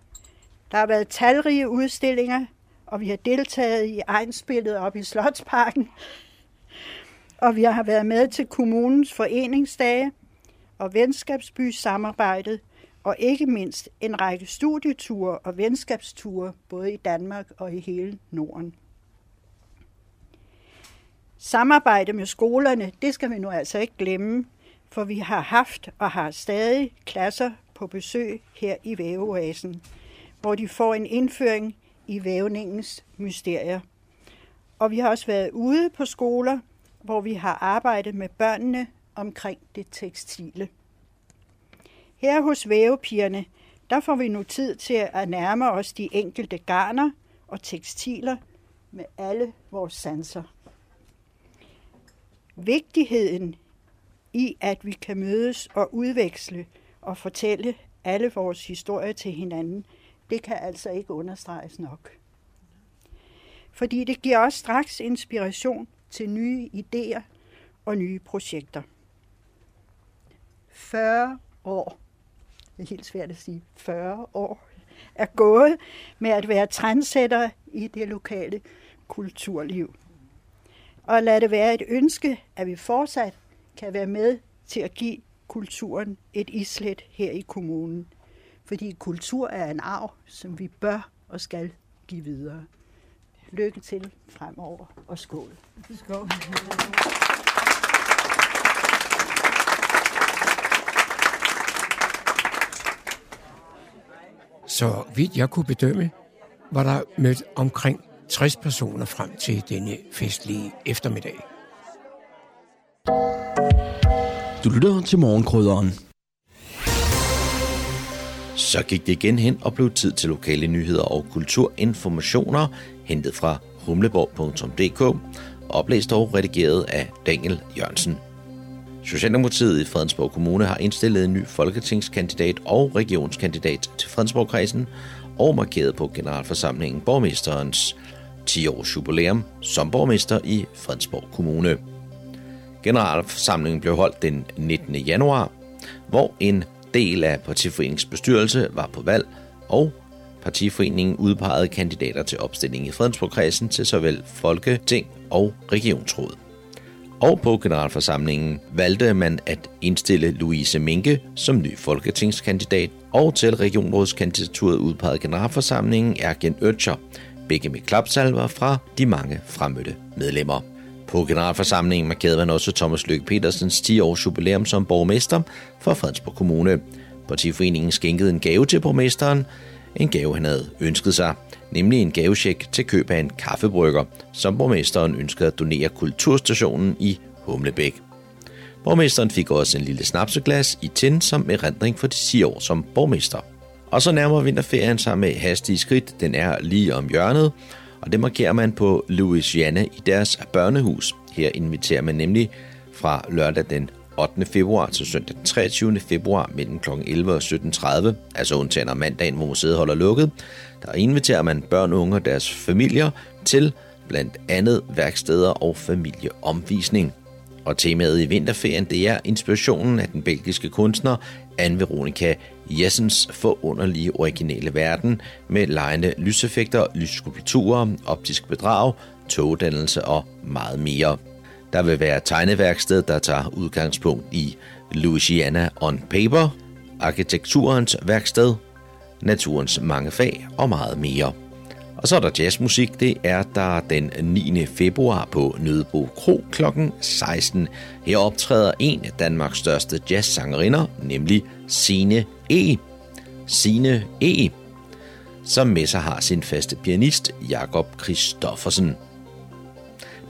der har været talrige udstillinger, og vi har deltaget i egenspillet op i Slotsparken. Og vi har været med til kommunens foreningsdage og venskabsby-samarbejdet, og ikke mindst en række studieture og venskabsture, både i Danmark og i hele Norden. Samarbejde med skolerne, det skal vi nu altså ikke glemme, for vi har haft og har stadig klasser på besøg her i Væveoasen, hvor de får en indføring i vævningens mysterier. Og vi har også været ude på skoler, hvor vi har arbejdet med børnene omkring det tekstile. Her hos vævepigerne, der får vi nu tid til at nærme os de enkelte garner og tekstiler med alle vores sanser. Vigtigheden i, at vi kan mødes og udveksle og fortælle alle vores historier til hinanden, det kan altså ikke understreges nok. Fordi det giver også straks inspiration til nye idéer og nye projekter. 40 år, det er helt svært at sige, 40 år er gået med at være trendsætter i det lokale kulturliv. Og lad det være et ønske, at vi fortsat kan være med til at give kulturen et islet her i kommunen. Fordi kultur er en arv, som vi bør og skal give videre. Lykke til fremover, og skål. Skål. Så vidt jeg kunne bedømme, var der mødt omkring 60 personer frem til denne festlige eftermiddag. Du lytter til morgenkrydderen. Så gik det igen hen og blev tid til lokale nyheder og kulturinformationer, hentet fra humleborg.dk, oplæst og redigeret af Daniel Jørgensen. Socialdemokratiet i Fredensborg Kommune har indstillet en ny folketingskandidat og regionskandidat til Fredensborgkredsen og markeret på generalforsamlingen borgmesterens 10-års jubilæum som borgmester i Fredensborg Kommune. Generalforsamlingen blev holdt den 19. januar, hvor en del af partiforeningens bestyrelse var på valg, og Partiforeningen udpegede kandidater til opstilling i Fredensborg-kredsen til såvel Folketing og Regionsråd. Og på generalforsamlingen valgte man at indstille Louise Minke som ny folketingskandidat, og til regionrådskandidaturet udpegede generalforsamlingen Ergen Øtscher, begge med klapsalver fra de mange fremmødte medlemmer. På generalforsamlingen markerede man også Thomas Løkke Petersens 10 års jubilæum som borgmester for Fredensborg Kommune. Partiforeningen skænkede en gave til borgmesteren, en gave han havde ønsket sig, nemlig en gavesjek til køb af en kaffebrygger, som borgmesteren ønskede at donere kulturstationen i Humlebæk. Borgmesteren fik også en lille snapseglas i tin som erindring for de 10 år som borgmester. Og så nærmer vinterferien sig med hastige skridt. Den er lige om hjørnet, og det markerer man på Louisiana i deres børnehus. Her inviterer man nemlig fra lørdag den 8. februar til søndag den 23. februar mellem kl. 11 og 17.30, altså undtagen om mandagen, hvor museet holder lukket. Der inviterer man børn, unge og deres familier til blandt andet værksteder og familieomvisning. Og temaet i vinterferien, det er inspirationen af den belgiske kunstner Anne-Veronica Jessens forunderlige originale verden med lejende lyseffekter, lysskulpturer, optisk bedrag, togdannelse og meget mere. Der vil være tegneværksted, der tager udgangspunkt i Louisiana on Paper, arkitekturens værksted, naturens mange fag og meget mere. Og så er der jazzmusik. Det er der den 9. februar på Nødebo Kro kl. 16. Her optræder en af Danmarks største jazzsangerinder, nemlig Sine E. Sine E. Som med sig har sin faste pianist, Jakob Christoffersen.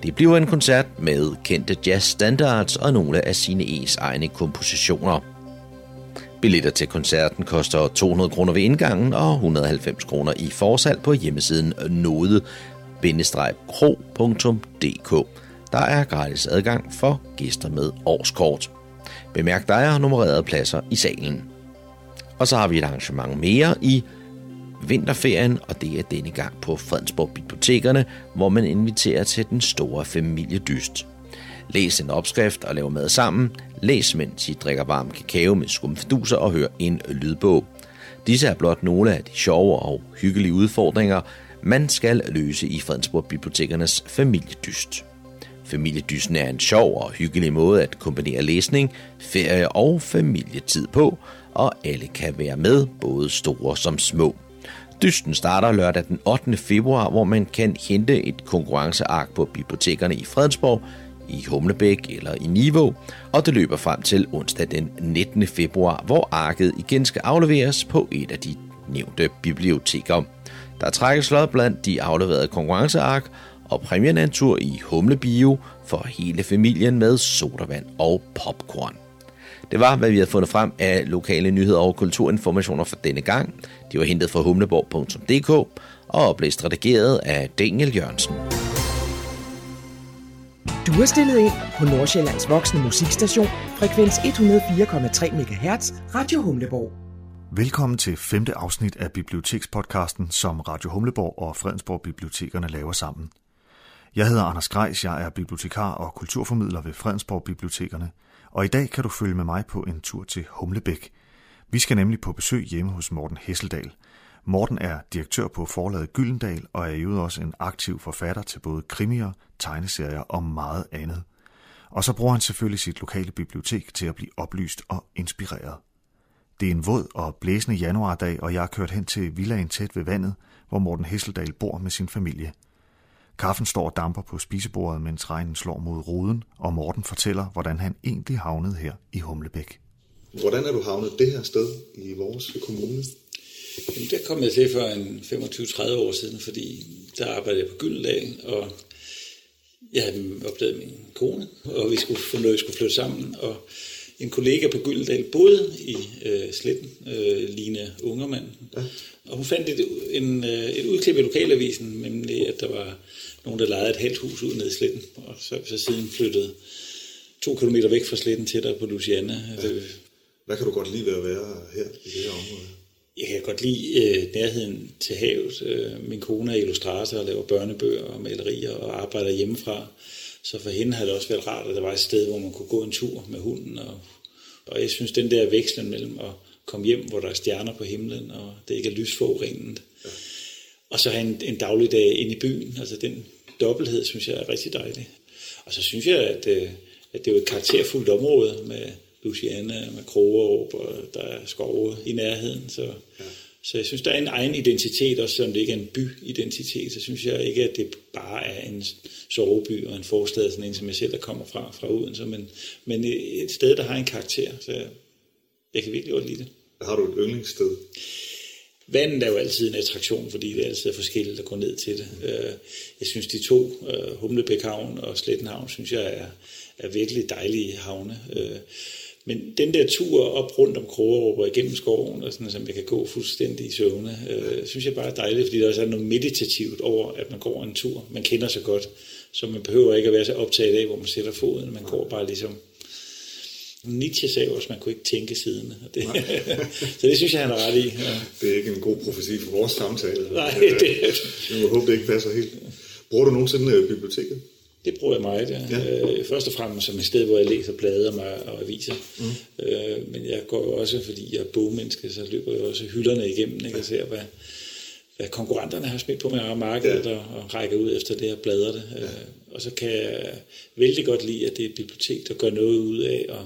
Det bliver en koncert med kendte jazzstandards og nogle af sine E's egne kompositioner. Billetter til koncerten koster 200 kroner ved indgangen og 190 kroner i forsalg på hjemmesiden node-kro.dk. Der er gratis adgang for gæster med årskort. Bemærk, der er nummererede pladser i salen. Og så har vi et arrangement mere i vinterferien, og det er denne gang på Fredensborg Bibliotekerne, hvor man inviterer til den store familiedyst. Læs en opskrift og lav mad sammen. Læs, mens I drikker varm kakao med skumfiduser og hør en lydbog. Disse er blot nogle af de sjove og hyggelige udfordringer, man skal løse i Fredensborg Bibliotekernes familiedyst. Familiedysten er en sjov og hyggelig måde at kombinere læsning, ferie og familietid på, og alle kan være med, både store som små. Dysten starter lørdag den 8. februar, hvor man kan hente et konkurrenceark på bibliotekerne i Fredensborg, i Humlebæk eller i Niveau, og det løber frem til onsdag den 19. februar, hvor arket igen skal afleveres på et af de nævnte biblioteker. Der trækkes lod blandt de afleverede konkurrenceark, og præmien er en tur i Humlebio for hele familien med sodavand og popcorn. Det var, hvad vi havde fundet frem af lokale nyheder og kulturinformationer for denne gang. De var hentet fra humleborg.dk og blev redigeret af Daniel Jørgensen. Du er stillet ind på Nordsjællands voksne musikstation, frekvens 104,3 MHz, Radio Humleborg. Velkommen til femte afsnit af Bibliotekspodcasten, som Radio Humleborg og Fredensborg Bibliotekerne laver sammen. Jeg hedder Anders Grejs, jeg er bibliotekar og kulturformidler ved Fredensborg Bibliotekerne, og i dag kan du følge med mig på en tur til Humlebæk. Vi skal nemlig på besøg hjemme hos Morten Hesseldal. Morten er direktør på forlaget Gyldendal og er i øvrigt også en aktiv forfatter til både krimier, tegneserier og meget andet. Og så bruger han selvfølgelig sit lokale bibliotek til at blive oplyst og inspireret. Det er en våd og blæsende januardag, og jeg har kørt hen til villaen tæt ved vandet, hvor Morten Hesseldal bor med sin familie. Kaffen står og damper på spisebordet, mens regnen slår mod ruden, og Morten fortæller, hvordan han egentlig havnede her i Humlebæk. Hvordan er du havnet det her sted i vores kommune? Jamen, der kom jeg til for en 25-30 år siden, fordi der arbejdede jeg på Gyldendal, og jeg havde opdaget min kone, og vi skulle få noget, vi skulle flytte sammen, og en kollega på Gyldendal boede i øh, Sletten, øh, Line Ungermand, ja. og hun fandt et, en, øh, et udklip i lokalavisen, nemlig at der var nogen, der lejede et halvt hus ud ned i Sletten, og så, så siden flyttede to kilometer væk fra Sletten til der på Luciana. Ja. Hvad kan du godt lide ved at være her i det her område? Jeg kan godt lide øh, nærheden til havet. Øh, min kone er illustrator og laver børnebøger og malerier og arbejder hjemmefra. Så for hende har det også været rart, at der var et sted, hvor man kunne gå en tur med hunden. Og, og jeg synes, den der vekslen mellem at komme hjem, hvor der er stjerner på himlen, og det ikke er lysforurenet. Ja. Og så have en, en dagligdag ind i byen. Altså den dobbelthed, synes jeg er rigtig dejlig. Og så synes jeg, at, øh, at det er jo et karakterfuldt område med Luciana, med Krogerup, og der er skove i nærheden. Så, ja. så jeg synes, der er en egen identitet, også selvom det ikke er en byidentitet, så synes jeg ikke, at det bare er en soveby og en forstad, sådan en som jeg selv der kommer fra, fra Odense, men, men et sted, der har en karakter. Så jeg, jeg kan virkelig godt lide det. Har du et yndlingssted? Vandet er jo altid en attraktion, fordi det er altid forskelligt at gå ned til det. Mm. Jeg synes, de to, Humlebæk Havn og Slettenhavn, synes jeg er, er virkelig dejlige havne. Men den der tur op rundt om Krogerup og igennem skoven, og sådan, som jeg kan gå fuldstændig i søvne, øh, synes jeg bare er dejligt, fordi der også er noget meditativt over, at man går en tur. Man kender så godt, så man behøver ikke at være så optaget af, hvor man sætter foden. Man går bare ligesom... Nietzsche sagde også, at man kunne ikke tænke siden. Det, [laughs] så det synes jeg, han er ret i. Ja. Det er ikke en god profeti for vores samtale. Nej, det er det. Jeg håbe, det ikke passer helt. Bruger du nogensinde øh, biblioteket? Det bruger jeg meget, ja. ja. Øh, først og fremmest som et sted, hvor jeg læser blade og, og aviser. Mm. Øh, men jeg går jo også, fordi jeg er bogmenneske, så løber jeg også hylderne igennem, ikke? og ser, hvad, hvad konkurrenterne har smidt på mig af markedet, ja. og, og rækker ud efter det og bladrer det. Ja. Øh, og så kan jeg vældig godt lide, at det er et bibliotek, der gør noget ud af at,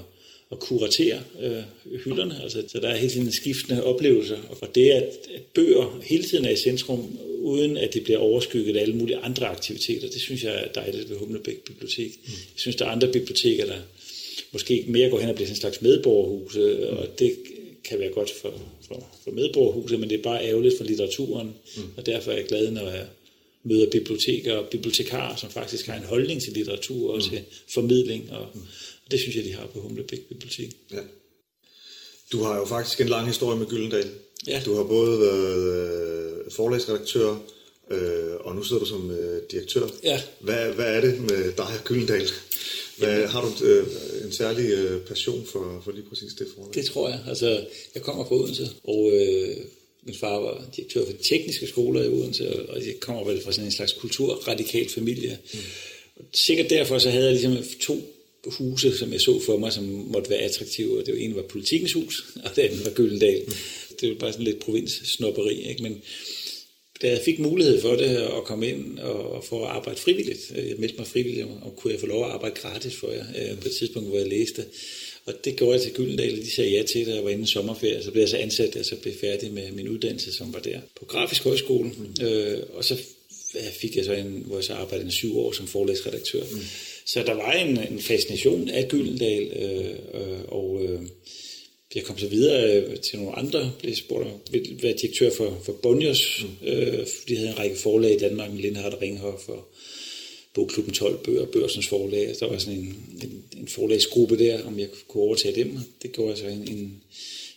at kuratere øh, hylderne. Altså, så der er hele tiden skiftende oplevelser. Og det, at, at bøger hele tiden er i centrum, uden at det bliver overskygget af alle mulige andre aktiviteter. Det synes jeg er dejligt ved Humlebæk Bibliotek. Mm. Jeg synes, der er andre biblioteker, der måske mere går hen og bliver sådan en slags medborgerhus, mm. og det kan være godt for, for, for medborgerhuset, men det er bare ærgerligt for litteraturen, mm. og derfor er jeg glad, når jeg møder biblioteker og bibliotekarer, som faktisk har en holdning til litteratur og mm. til formidling, og, mm. og det synes jeg, de har på Humlebæk Bibliotek. Ja. Du har jo faktisk en lang historie med Gyldendal. Ja. Du har både været øh, forlagsredaktør, øh, og nu sidder du som øh, direktør. Ja. Hvad, hvad er det med dig og Gyldendal? Hvad, har du øh, en særlig øh, passion for, for lige præcis det forlag? Det tror jeg. Altså, jeg kommer fra Odense, og øh, min far var direktør for de tekniske skoler i Odense, og jeg kommer vel fra sådan en slags kulturradikal familie. Mm. Og sikkert derfor så havde jeg ligesom to huse, som jeg så for mig, som måtte være attraktive, og det ene var politikens hus, og det andet var Gyldendal. Mm det er bare sådan lidt provins-snopperi, ikke? men da jeg fik mulighed for det at komme ind og, og få at arbejde frivilligt, øh, jeg meldte mig frivilligt, og kunne jeg få lov at arbejde gratis for jer øh, på et tidspunkt, hvor jeg læste. Og det gjorde jeg til Gyldendal, og de sagde ja til, da jeg var inde i sommerferie. Så blev jeg så ansat, og så blev færdig med min uddannelse, som var der på Grafisk Højskole. Mm. Øh, og så fik jeg så en, hvor jeg så arbejdede i syv år som forlægsredaktør. Mm. Så der var en, en fascination af Gyldendal, øh, øh, og øh, jeg kom så videre øh, til nogle andre, blev spurgt om at være direktør for, for Bonniers, mm. øh, de havde en række forlag i Danmark, Lindhardt Ringhoff og Bogklubben 12 Bøger, Børsens forlag. Der var sådan en, en, en forlagsgruppe der, om jeg kunne overtage dem. Det gjorde jeg så en, en,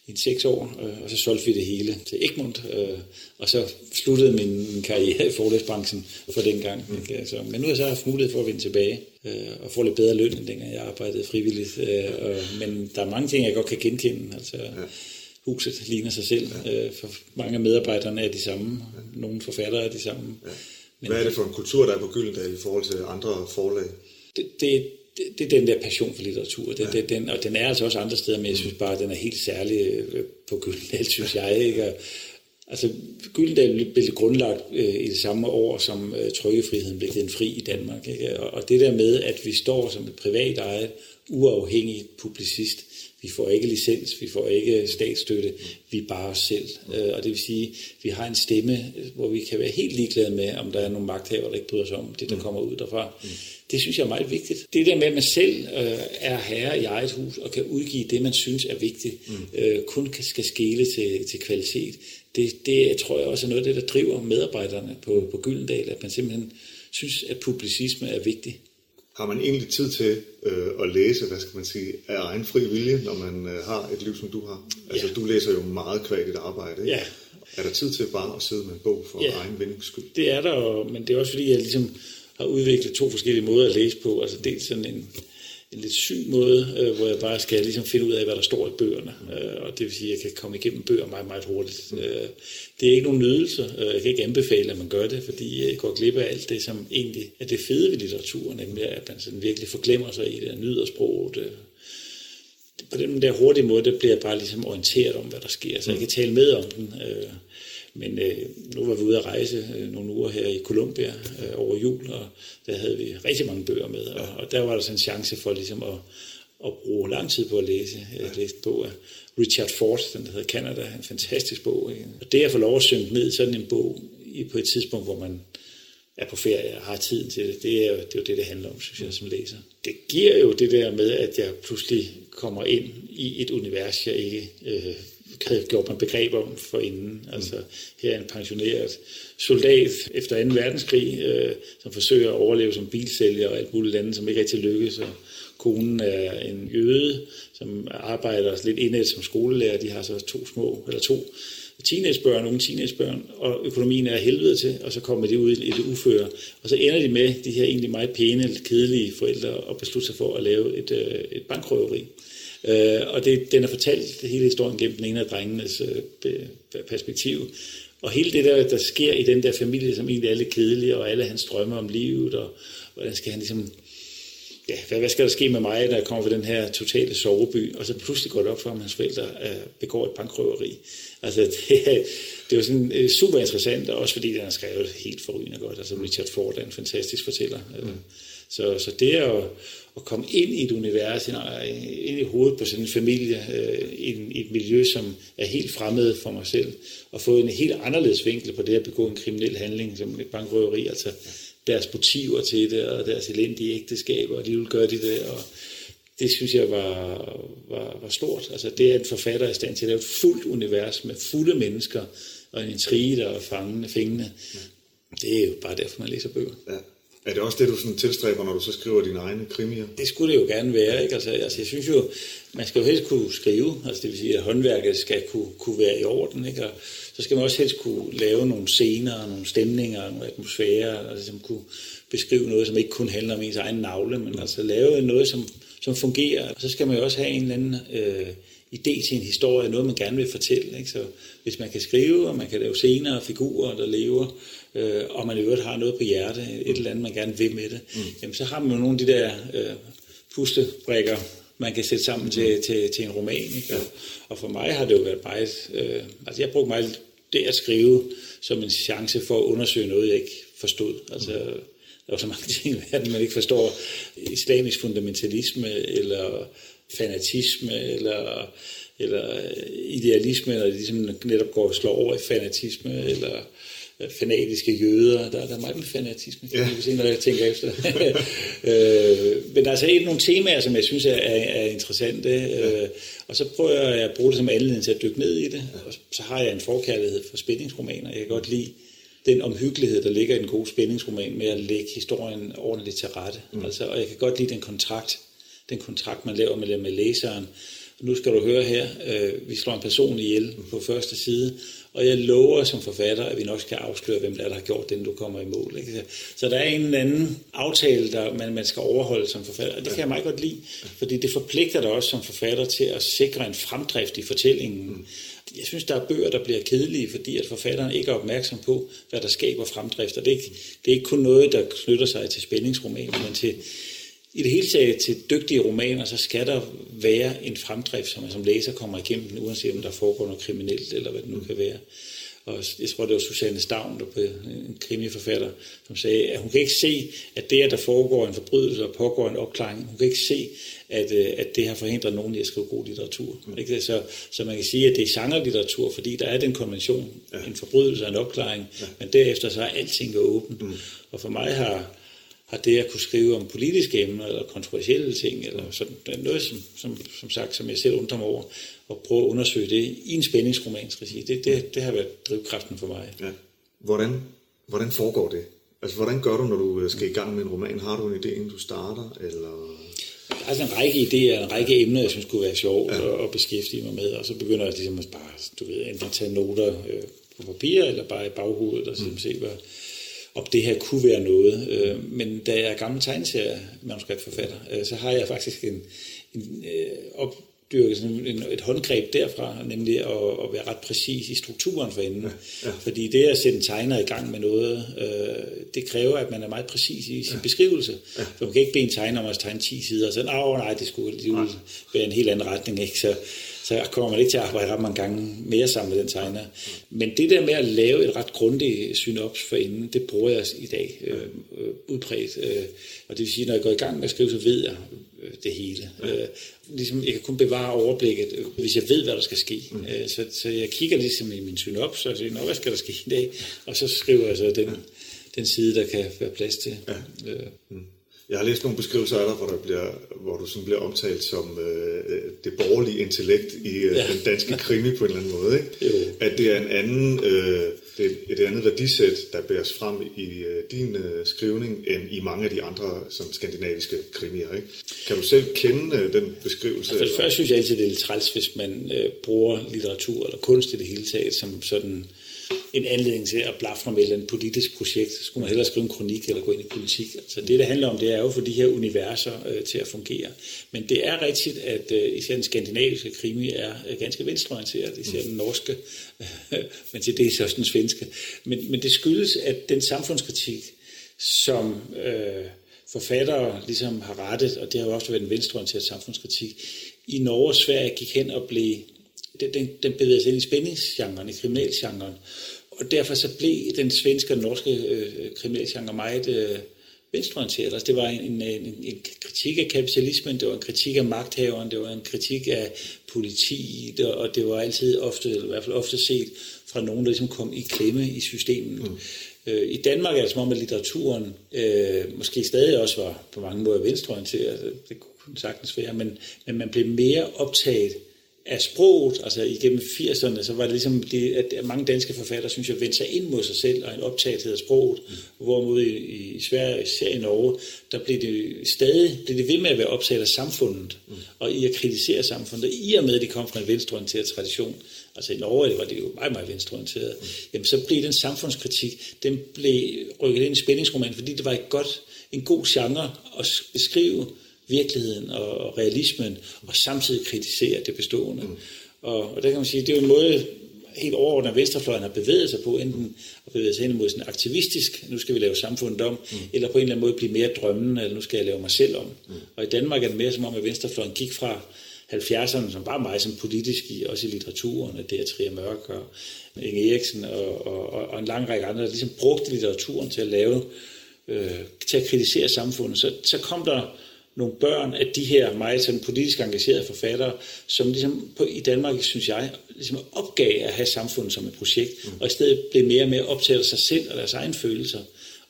en seks år, øh, og så solgte vi det hele til Egmont, øh, og så sluttede min, min karriere i forlægsbranchen for den gang. Mm. Ikke? Altså, men nu har jeg så haft mulighed for at vende tilbage øh, og få lidt bedre løn, end dengang jeg arbejdede frivilligt. Øh, og, men der er mange ting, jeg godt kan genkende. Altså, ja. Huset ligner sig selv. Ja. Øh, for mange af medarbejderne er de samme. Ja. Nogle forfattere er de samme. Ja. Men, Hvad er det for en kultur, der er på Gyldendal i forhold til andre forlag? Det, det, det, det er den der passion for litteratur. Det, ja. det, den, og den er altså også andre steder, men jeg synes bare, at den er helt særlig øh, på Gyldendal, synes jeg. Ikke? Og, altså, Gyldendal blev grundlagt øh, i det samme år, som øh, trykkefriheden blev givet fri i Danmark. Ikke? Og, og det der med, at vi står som et privat ejet, uafhængigt publicist, vi får ikke licens, vi får ikke statsstøtte, vi er bare os selv. Øh, og det vil sige, at vi har en stemme, hvor vi kan være helt ligeglade med, om der er nogle magthaver, der ikke bryder sig om det, der mm. kommer ud derfra. Det synes jeg er meget vigtigt. Det der med, at man selv øh, er herre i eget hus og kan udgive det, man synes er vigtigt, mm. øh, kun kan, skal skele til, til kvalitet, det, det tror jeg også er noget af det, der driver medarbejderne på, på Gyldendal, at man simpelthen synes, at publicisme er vigtig. Har man egentlig tid til øh, at læse, hvad skal man sige, af egen fri vilje, når man øh, har et liv, som du har? Altså, ja. du læser jo meget kvad dit arbejde, ikke? Ja. Er der tid til bare at sidde med en bog for ja. egen vindings skyld? Det er der, men det er også fordi, jeg ligesom har udviklet to forskellige måder at læse på. Altså dels sådan en, en lidt syg måde, øh, hvor jeg bare skal ligesom finde ud af, hvad der står i bøgerne. Øh, og det vil sige, at jeg kan komme igennem bøger meget, meget hurtigt. Øh, det er ikke nogen nydelse. Øh, jeg kan ikke anbefale, at man gør det, fordi jeg går glip af alt det, som egentlig er det fede ved litteraturen, nemlig at man sådan virkelig forglemmer sig i det, og nyder sproget. Øh, på den der hurtige måde, der bliver jeg bare ligesom orienteret om, hvad der sker, så jeg kan tale med om den. Øh, men øh, nu var vi ude at rejse øh, nogle uger her i Colombia øh, over jul, og der havde vi rigtig mange bøger med, og, og der var der sådan en chance for ligesom at, at bruge lang tid på at læse. Jeg læste en bog af Richard Ford, den der hedder Canada, en fantastisk bog. Ikke? Og det at få lov at synge ned sådan en bog i, på et tidspunkt, hvor man er på ferie og har tiden til det, det er, jo, det er jo det, det handler om, synes jeg, som læser. Det giver jo det der med, at jeg pludselig kommer ind i et univers, jeg ikke øh, havde gjort mig begreb om for inden. Altså, her er en pensioneret soldat efter 2. verdenskrig, øh, som forsøger at overleve som bilsælger og alt muligt andet, som ikke rigtig lykkes. Og konen er en jøde, som arbejder lidt indet som skolelærer. De har så to små, eller to teenagebørn, unge teenagebørn, og økonomien er helvede til, og så kommer de ud i det uføre. Og så ender de med, de her egentlig meget pæne, kedelige forældre, og beslutter sig for at lave et, øh, et bankrøveri. Øh, og det, den er fortalt hele historien gennem den ene af drengenes øh, perspektiv. Og hele det der, der sker i den der familie, som egentlig er lidt kedelig, og alle hans drømme om livet, og hvordan skal han ligesom ja, hvad, hvad skal der ske med mig, når jeg kommer fra den her totale soveby, og så pludselig går det op for, at hans forældre uh, begår et bankrøveri. Altså, [laughs] det, det var sådan uh, super interessant, og også fordi den er skrevet helt forrygende godt. Altså, Richard Ford er en fantastisk fortæller. Mm. Så, så det er at, at komme ind i et univers, ind i hovedet på sådan en familie, uh, i, et miljø, som er helt fremmed for mig selv, og få en helt anderledes vinkel på det at begå en kriminel handling, som et bankrøveri. Altså, deres motiver til det, og deres elendige ægteskaber, og de vil gøre de det, og det synes jeg var, var, var stort. Altså det er en forfatter i stand til at lave et fuldt univers med fulde mennesker, og en intrige, der er fangende, fængende. Det er jo bare derfor, man læser bøger. Ja. Er det også det, du sådan tilstræber, når du så skriver dine egne krimier? Det skulle det jo gerne være. Ikke? Altså, altså, jeg synes jo, man skal jo helst kunne skrive. Altså, det vil sige, at håndværket skal kunne, kunne være i orden. Ikke? Og så skal man også helst kunne lave nogle scener, nogle stemninger, nogle atmosfærer, og som kunne beskrive noget, som ikke kun handler om ens egen navle, men altså lave noget, som, som fungerer. Og så skal man jo også have en eller anden øh, idé til en historie, noget man gerne vil fortælle. Ikke? Så hvis man kan skrive, og man kan lave scener og figurer, der lever, øh, og man i øvrigt har noget på hjerte, et eller andet, man gerne vil med det, mm. jamen så har man jo nogle af de der øh, pustebrikker, man kan sætte sammen til, til, til en roman. Ikke? Og, og for mig har det jo været meget... Øh, altså jeg brugte meget det at skrive som en chance for at undersøge noget, jeg ikke forstod. Altså, der er så mange [laughs] ting i verden, man ikke forstår. Islamisk fundamentalisme, eller fanatisme, eller, eller idealisme, når det ligesom netop går og slår over i fanatisme, eller fanatiske jøder. Der, der er meget med fanatisme, ja. jeg se, når jeg tænker efter. [laughs] øh, men der er altså et nogle temaer, som jeg synes er, er, er interessante, ja. øh, og så prøver jeg at bruge det som anledning til at dykke ned i det. Ja. Og så har jeg en forkærlighed for spændingsromaner. Jeg kan godt lide den omhyggelighed, der ligger i en god spændingsroman med at lægge historien ordentligt til rette. Mm. Altså, og jeg kan godt lide den kontrakt, den kontrakt, man laver med, med læseren. Nu skal du høre her, øh, vi slår en person ihjel på første side, og jeg lover som forfatter, at vi nok skal afsløre, hvem der, er, der har gjort det, du kommer i mål. Ikke? Så der er en eller anden aftale, der man, man skal overholde som forfatter, og det kan jeg meget godt lide, fordi det forpligter dig også som forfatter til at sikre en fremdrift i fortællingen. Jeg synes, der er bøger, der bliver kedelige, fordi at forfatteren ikke er opmærksom på, hvad der skaber fremdrift. Og det er ikke, det er ikke kun noget, der knytter sig til spændingsromaner, men til i det hele taget til dygtige romaner, så skal der være en fremdrift, som man som læser kommer igennem den, uanset om der foregår noget kriminelt, eller hvad det nu kan være. Og jeg tror, det var Susanne Stavn, der på en krimiforfatter, som sagde, at hun kan ikke se, at det, at der foregår en forbrydelse og pågår en opklaring, hun kan ikke se, at, øh, at det har forhindret nogen i at skrive god litteratur. Mm. Ikke? Så, så man kan sige, at det er genrelitteratur, fordi der er den konvention, ja. en forbrydelse og en opklaring, ja. men derefter så er alting åbent. Mm. Og for mig har, har det at kunne skrive om politiske emner eller kontroversielle ting, eller sådan noget, som, som, som sagt, som jeg selv undrer mig over, og prøve at undersøge det i en spændingsromans regi. Det, det, det har været drivkraften for mig. Ja. Hvordan, hvordan foregår det? Altså, hvordan gør du, når du skal i gang med en roman? Har du en idé, inden du starter, eller... Er altså en række idéer, en række emner, jeg synes kunne være sjovt ja. at beskæftige mig med, og så begynder jeg ligesom at bare, du ved, enten tage noter øh, på papir, eller bare i baghovedet, og mm. se, hvad, om det her kunne være noget. Øh, men da jeg er gammel tegneserie manuskriptforfatter, øh, så har jeg faktisk en, en øh, op, dyrke sådan en, et håndgreb derfra, nemlig at, at være ret præcis i strukturen for enden. Ja, ja. Fordi det at sætte en tegner i gang med noget, øh, det kræver, at man er meget præcis i sin ja. beskrivelse. Ja. For man kan ikke bede en tegner om at tegne 10 sider, og så nej, nej, det skulle det være en helt anden retning. Ikke? Så, så kommer man ikke til at arbejde ret mange gange mere sammen med den tegner. Men det der med at lave et ret grundigt synops for inden, det bruger jeg i dag øh, udbredt. Øh, og det vil sige, når jeg går i gang med at skrive, så ved jeg øh, det hele. Øh, ligesom, jeg kan kun bevare overblikket, øh, hvis jeg ved, hvad der skal ske. Mm. Øh, så, så jeg kigger ligesom i min synops, og siger, hvad skal der ske i dag? Og så skriver jeg så den, den side, der kan være plads til. Øh. Jeg har læst nogle beskrivelser af dig, hvor, der bliver, hvor du sådan bliver omtalt som øh, det borgerlige intellekt i øh, ja. den danske krimi på en eller anden måde. Ikke? Jo. At det er en anden, øh, det er et andet værdisæt, der bæres frem i øh, din øh, skrivning, end i mange af de andre sådan, skandinaviske krimier. Ikke? Kan du selv kende øh, den beskrivelse? Altså, først synes jeg altid, det er lidt træls, hvis man øh, bruger litteratur eller kunst i det hele taget som sådan en anledning til at blafre med et politisk projekt. Så skulle man hellere skrive en kronik eller gå ind i politik. Altså det, det handler om, det er jo for de her universer øh, til at fungere. Men det er rigtigt, at øh, især den skandinaviske krimi er øh, ganske venstreorienteret, især den norske, [laughs] men til det er så også den svenske. Men, men det skyldes, at den samfundskritik, som øh, forfattere ligesom har rettet, og det har jo også været en venstreorienteret samfundskritik, i Norge og Sverige gik hen og blev den, den bevægede sig ind i spændingsgenren, i kriminalgenren. Og derfor så blev den svenske og norske øh, kriminalgenre meget øh, venstreorienteret. Altså det var en, en, en, en kritik af kapitalismen, det var en kritik af magthaveren, det var en kritik af politi, det, og det var altid ofte, eller i hvert fald ofte set fra nogen, der ligesom kom i klemme i systemet. Mm. Øh, I Danmark er det som om, at litteraturen øh, måske stadig også var på mange måder venstreorienteret, det kunne sagtens være, men, men man blev mere optaget af sproget, altså igennem 80'erne, så var det ligesom det, at mange danske forfattere, synes jeg, vendte sig ind mod sig selv og en optagethed af sproget, mm. hvorimod i, i Sverige, især i Norge, der blev det stadig blev det ved med at være optaget af samfundet, mm. og i at kritisere samfundet, i og med, at de kom fra en venstreorienteret tradition, altså i Norge var det jo meget, meget venstreorienteret, mm. jamen så blev den samfundskritik, den blev rykket ind i spændingsroman, fordi det var et godt, en god genre at beskrive virkeligheden og realismen, og samtidig kritisere det bestående. Mm. Og, og der kan man sige, det er jo en måde, helt overordnet venstrefløjen har bevæget sig på, enten at bevæge sig hen mod sådan aktivistisk, nu skal vi lave samfundet om, mm. eller på en eller anden måde blive mere drømmende, eller nu skal jeg lave mig selv om. Mm. Og i Danmark er det mere som om, at venstrefløjen gik fra 70'erne, som bare meget som politisk, i, også i litteraturen, at det er Trier Mørk og Inge Eriksen og, og, og, en lang række andre, der ligesom brugte litteraturen til at lave, øh, til at kritisere samfundet. Så, så kom der nogle børn af de her meget sådan politisk engagerede forfattere, som ligesom på, i Danmark, synes jeg, ligesom opgav at have samfundet som et projekt, mm. og i stedet blev mere og mere optaget af sig selv og deres egne følelser.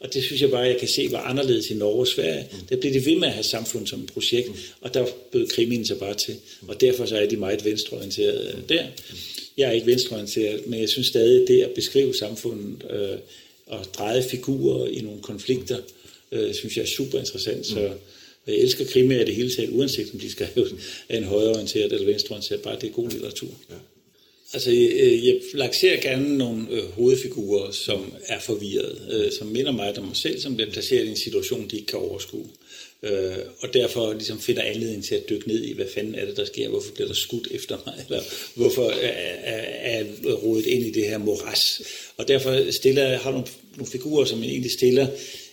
Og det synes jeg bare, jeg kan se var anderledes i Norge og Sverige. Mm. Der blev det ved med at have samfundet som et projekt, mm. og der bød krimien sig bare til. Mm. Og derfor så er de meget venstreorienterede mm. der. Mm. Jeg er ikke venstreorienteret, men jeg synes stadig, det at beskrive samfundet øh, og dreje figurer i nogle konflikter, øh, synes jeg er super interessant. Mm. Og jeg elsker krimier i det hele taget, uanset om de skal have en højreorienteret eller venstreorienteret, bare det er god litteratur. Ja. Altså, jeg, jeg lancerer gerne nogle øh, hovedfigurer, som er forvirret, øh, som minder mig om mig selv, som bliver placeret i en situation, de ikke kan overskue. Øh, og derfor ligesom finder anledning til at dykke ned i, hvad fanden er det, der sker, hvorfor bliver der skudt efter mig, [laughs] eller hvorfor er, er jeg rodet ind i det her moras. Og derfor stiller jeg, har nogle, nogle figurer, som jeg egentlig stiller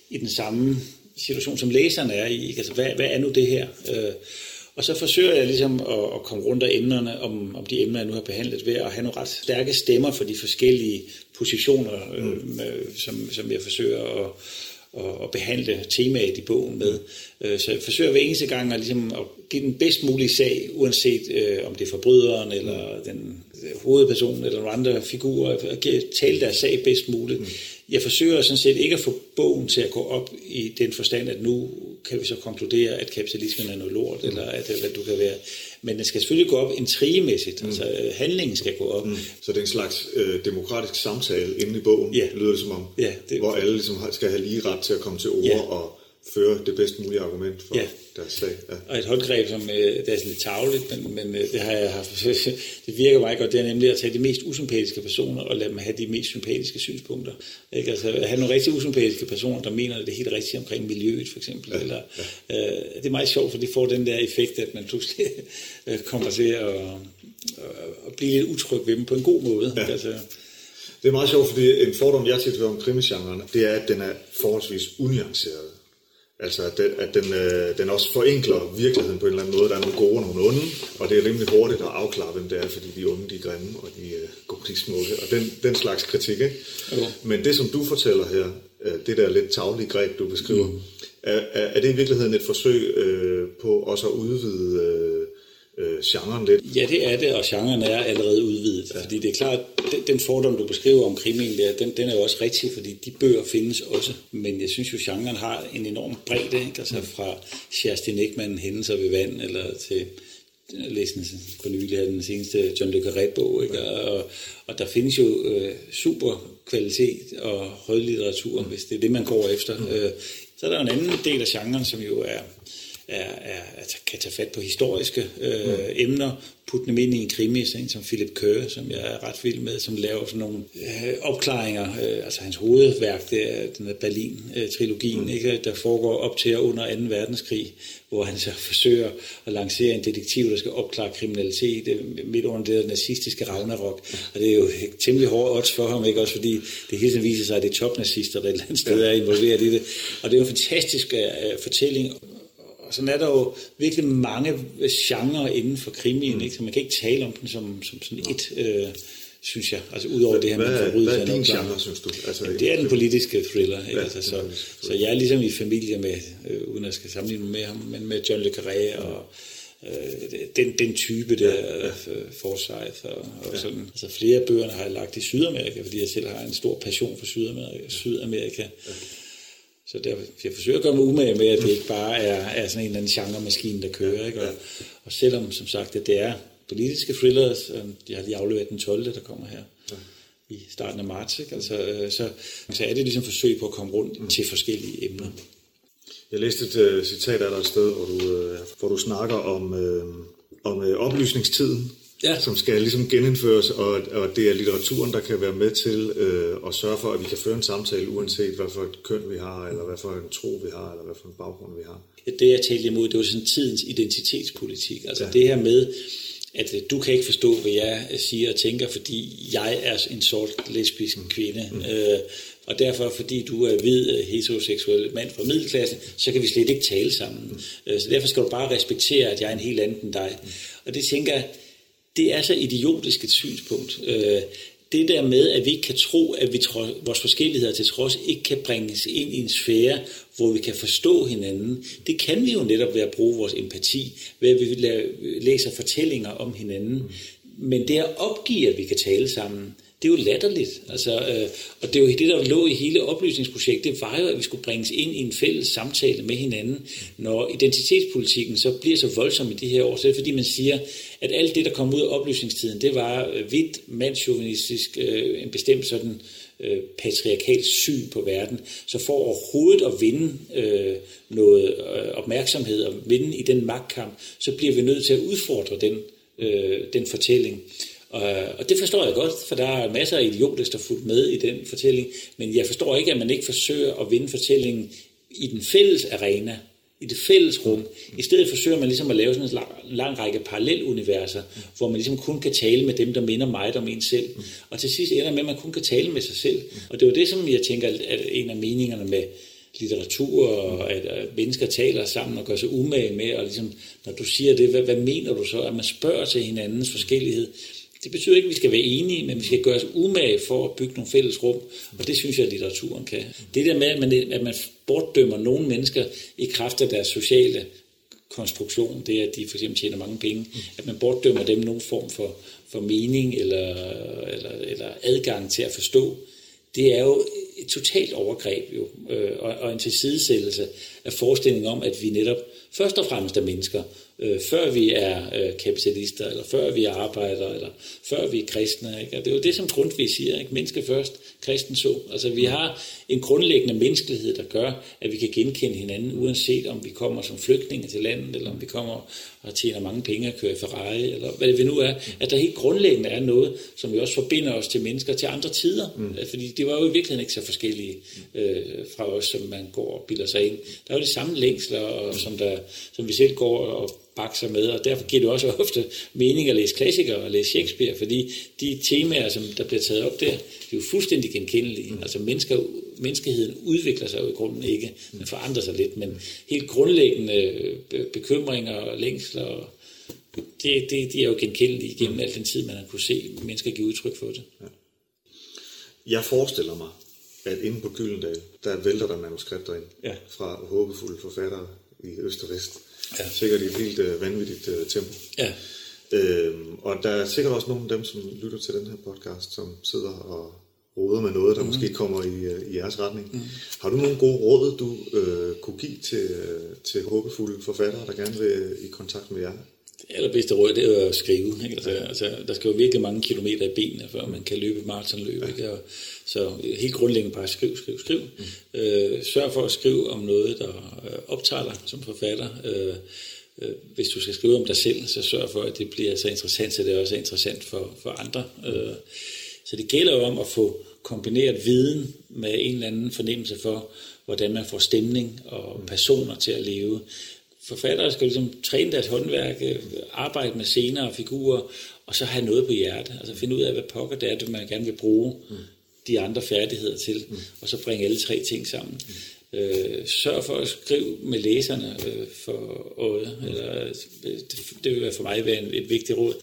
i den samme situation, som læseren er i. Altså, hvad, hvad er nu det her? Øh, og så forsøger jeg ligesom at, at komme rundt af emnerne, om, om de emner, jeg nu har behandlet, ved at have nogle ret stærke stemmer for de forskellige positioner, øh, mm. som, som jeg forsøger at, at, at behandle temaet i bogen med. Øh, så jeg forsøger hver eneste gang at, ligesom at give den bedst mulige sag, uanset øh, om det er forbryderen, eller den hovedperson, eller nogle andre figurer, at tale deres sag bedst muligt. Mm jeg forsøger sådan set ikke at få bogen til at gå op i den forstand, at nu kan vi så konkludere, at kapitalismen er noget lort, mm. eller at, hvad du kan være. Men den skal selvfølgelig gå op intrigemæssigt, mm. altså handlingen skal gå op. Mm. Så det er en slags øh, demokratisk samtale inde i bogen, ja. lyder det som om, ja, det, hvor alle ligesom skal have lige ret til at komme til ord ja. og føre det bedst mulige argument for Ja. deres sag. Ja. Og et håndgreb, som øh, det er sådan lidt tavligt, men, men øh, det har jeg haft, [laughs] det virker meget godt, det er nemlig at tage de mest usympatiske personer og lade dem have de mest sympatiske synspunkter. Ikke? Altså at have nogle rigtig usympatiske personer, der mener det helt rigtigt omkring miljøet for eksempel. Ja. Eller, øh, det er meget sjovt, for det får den der effekt, at man pludselig [laughs] øh, kommer til at, at, at blive lidt utryg ved dem på en god måde. Ja. Altså, Det er meget sjovt, fordi en fordom, jeg tit hører om krimisgenren, det er, at den er forholdsvis unuanceret. Altså, at den, at den, øh, den også forenkler virkeligheden på en eller anden måde. Der er nogle gode og nogle onde, og det er rimelig hurtigt at afklare, hvem det er, fordi de onde, de er grimme, og de øh, gode, de er smukke. Og den, den slags kritik, ikke? Jo. Men det, som du fortæller her, øh, det der lidt taglige greb, du beskriver, mm. er, er, er det i virkeligheden et forsøg øh, på også at udvide øh, øh, genren lidt? Ja, det er det, og genren er allerede udvidet. Ja. Fordi det er klart, den, den fordom, du beskriver om krimien der, den, den er jo også rigtig, fordi de bøger findes også. Men jeg synes jo, genren har en enorm bredde, ikke? Altså fra Kerstin Ekman, Hændelser ved vand, eller til læste for nylig den seneste John Le Carré-bog, ikke? Og, og der findes jo øh, super kvalitet og højlitteratur, hvis det er det, man går efter. Mm. Øh, så er der en anden del af genren, som jo er, er, er, er kan tage fat på historiske øh, mm. emner, putte dem ind i en krimi, sådan som Philip Kerr, som jeg er ret vild med, som laver sådan nogle øh, opklaringer. Øh, altså hans hovedværk, det er den Berlin-trilogien, mm. ikke, der foregår op til og under 2. verdenskrig, hvor han så forsøger at lancere en detektiv, der skal opklare kriminalitet øh, midt under det nazistiske Ragnarok. Og det er jo temmelig hårde odds for ham, ikke også, fordi det hele tiden viser sig, at det er topnazister, der et eller andet sted er involveret i det. Og det er jo en fantastisk øh, fortælling, og sådan er der jo virkelig mange genrer inden for krimien, mm. ikke? så man kan ikke tale om den som, som sådan et, øh, synes jeg. Altså udover det her med Hvad forbrydelser. hvad er din genre, synes du? Altså, Jamen, det er den politiske thriller. Ikke? Ja, altså, så, så jeg er ligesom i familie med, øh, uden at skal sammenligne med ham, men med John Le Carré og øh, den, den type der, ja, ja. Forsyth og, og Ja. sådan. Altså flere bøgerne har jeg lagt i Sydamerika, fordi jeg selv har en stor passion for Sydamerika. Sydamerika. Så der, jeg forsøger at gøre mig umage med, at det ikke bare er, er sådan en eller anden genremaskine, der kører. Ikke? Og, og selvom, som sagt, at det er politiske thrillers, øh, de har lige afleveret den 12., der kommer her i starten af marts, ikke? Altså, øh, så, så er det ligesom forsøg på at komme rundt mm. til forskellige emner. Jeg læste et uh, citat af dig et sted, hvor du, uh, hvor du snakker om, uh, om uh, oplysningstiden, ja. som skal ligesom genindføres, og, og det er litteraturen, der kan være med til uh, at sørge for, at vi kan føre en samtale, uanset hvad for et køn vi har, eller hvad for en tro vi har, eller hvad for en baggrund vi har. Det jeg talte imod, det var sådan tidens identitetspolitik. Altså Ja. det her med, at øh, du kan ikke forstå, hvad jeg øh, siger og tænker, fordi jeg er en sort lesbisk kvinde. Mm. Øh, og derfor, fordi du er hvid, øh, heteroseksuel mand fra middelklassen, så kan vi slet ikke tale sammen. Mm. Øh, så derfor skal du bare respektere, at jeg er en helt anden end dig. Mm. Og det tænker jeg, det er så idiotisk et synspunkt. Øh, det der med, at vi ikke kan tro, at vi tro, vores forskelligheder til trods ikke kan bringes ind i en sfære, hvor vi kan forstå hinanden, det kan vi jo netop ved at bruge vores empati, ved at vi læser fortællinger om hinanden. Men det at opgive, at vi kan tale sammen, det er jo latterligt. Altså, øh, og det er jo det, der lå i hele oplysningsprojektet, det var jo, at vi skulle bringes ind i en fælles samtale med hinanden. Når identitetspolitikken så bliver så voldsom i de her år, så er det fordi, man siger, at alt det, der kom ud af oplysningstiden, det var øh, hvidt, mandsjuvenistisk, øh, en bestemt sådan øh, patriarkalsk syn på verden. Så for overhovedet at vinde øh, noget øh, opmærksomhed og vinde i den magtkamp, så bliver vi nødt til at udfordre den, øh, den fortælling. Øh, og det forstår jeg godt, for der er masser af idioter, der fulgt med i den fortælling, men jeg forstår ikke, at man ikke forsøger at vinde fortællingen i den fælles arena, i det fælles rum. I stedet forsøger man ligesom at lave sådan en lang, lang række paralleluniverser, hvor man ligesom kun kan tale med dem, der minder meget om en selv. Og til sidst ender med, at man kun kan tale med sig selv. Og det var det, som jeg tænker, at en af meningerne med litteratur, og at, at mennesker taler sammen og gør sig umage med, og ligesom, når du siger det, hvad, hvad mener du så? At man spørger til hinandens forskellighed. Det betyder ikke, at vi skal være enige, men vi skal gøre os umage for at bygge nogle fælles rum, og det synes jeg, at litteraturen kan. Det der med, at man, at man bortdømmer nogle mennesker i kraft af deres sociale konstruktion, det er, at de for eksempel tjener mange penge, at man bortdømmer dem nogen form for, for mening eller, eller, eller adgang til at forstå, det er jo et totalt overgreb jo, øh, og, og en tilsidesættelse af forestillingen om, at vi netop først og fremmest er mennesker, øh, før vi er øh, kapitalister, eller før vi er arbejdere, eller før vi er kristne. Ikke? Og det er jo det, som Grundtvig siger, ikke? menneske først, kristen så. Altså vi har en grundlæggende menneskelighed, der gør, at vi kan genkende hinanden, uanset om vi kommer som flygtninge til landet, eller om vi kommer og tjener mange penge og kører i Ferrari, eller hvad det nu er. At der helt grundlæggende er noget, som vi også forbinder os til mennesker til andre tider. Mm. Fordi det var jo i virkeligheden ikke så forskellige øh, fra os, som man går og bilder sig ind. Der er jo de samme længsler, og, som, der, som vi selv går og bakser med, og derfor giver det også [laughs] ofte mening at læse klassikere og læse Shakespeare, fordi de temaer, som der bliver taget op der, de er jo fuldstændig genkendelige. Mm. Altså mennesker, menneskeheden udvikler sig jo i grunden ikke, men forandrer sig lidt, men helt grundlæggende bekymringer og længsler, det, det, de er jo genkendelige igennem al den tid, man har kunne se mennesker give udtryk for det. Ja. Jeg forestiller mig, at inde på Gyldendal, der vælter der manuskripter ind ja. fra håbefulde forfattere i øst og vest. Ja. Sikkert i et helt uh, vanvittigt uh, tempo. Ja. Øhm, og der er sikkert også nogle af dem, som lytter til den her podcast, som sidder og roder med noget, der mm. måske kommer i, uh, i jeres retning. Mm. Har du nogle gode råd, du uh, kunne give til, uh, til håbefulde forfattere, der gerne vil i kontakt med jer? Det allerbedste råd, det er at skrive. Ikke? Altså, altså, der skal jo virkelig mange kilometer i benene, før man kan løbe maratonløb. Ja. Ikke? Og, så helt grundlæggende bare skriv, skriv, skriv. Mm. Øh, sørg for at skrive om noget, der optager dig som forfatter. Øh, øh, hvis du skal skrive om dig selv, så sørg for, at det bliver så interessant, så det også er interessant for, for andre. Øh, så det gælder jo om at få kombineret viden med en eller anden fornemmelse for, hvordan man får stemning og personer til at leve forfattere skal ligesom træne deres håndværk, øh, arbejde med scener og figurer, og så have noget på hjertet. Altså finde ud af, hvad pokker det er, det man gerne vil bruge mm. de andre færdigheder til, mm. og så bringe alle tre ting sammen. Øh, sørg for at skrive med læserne øh, for øjet. Eller, øh, det, det vil for mig være en, et vigtigt råd.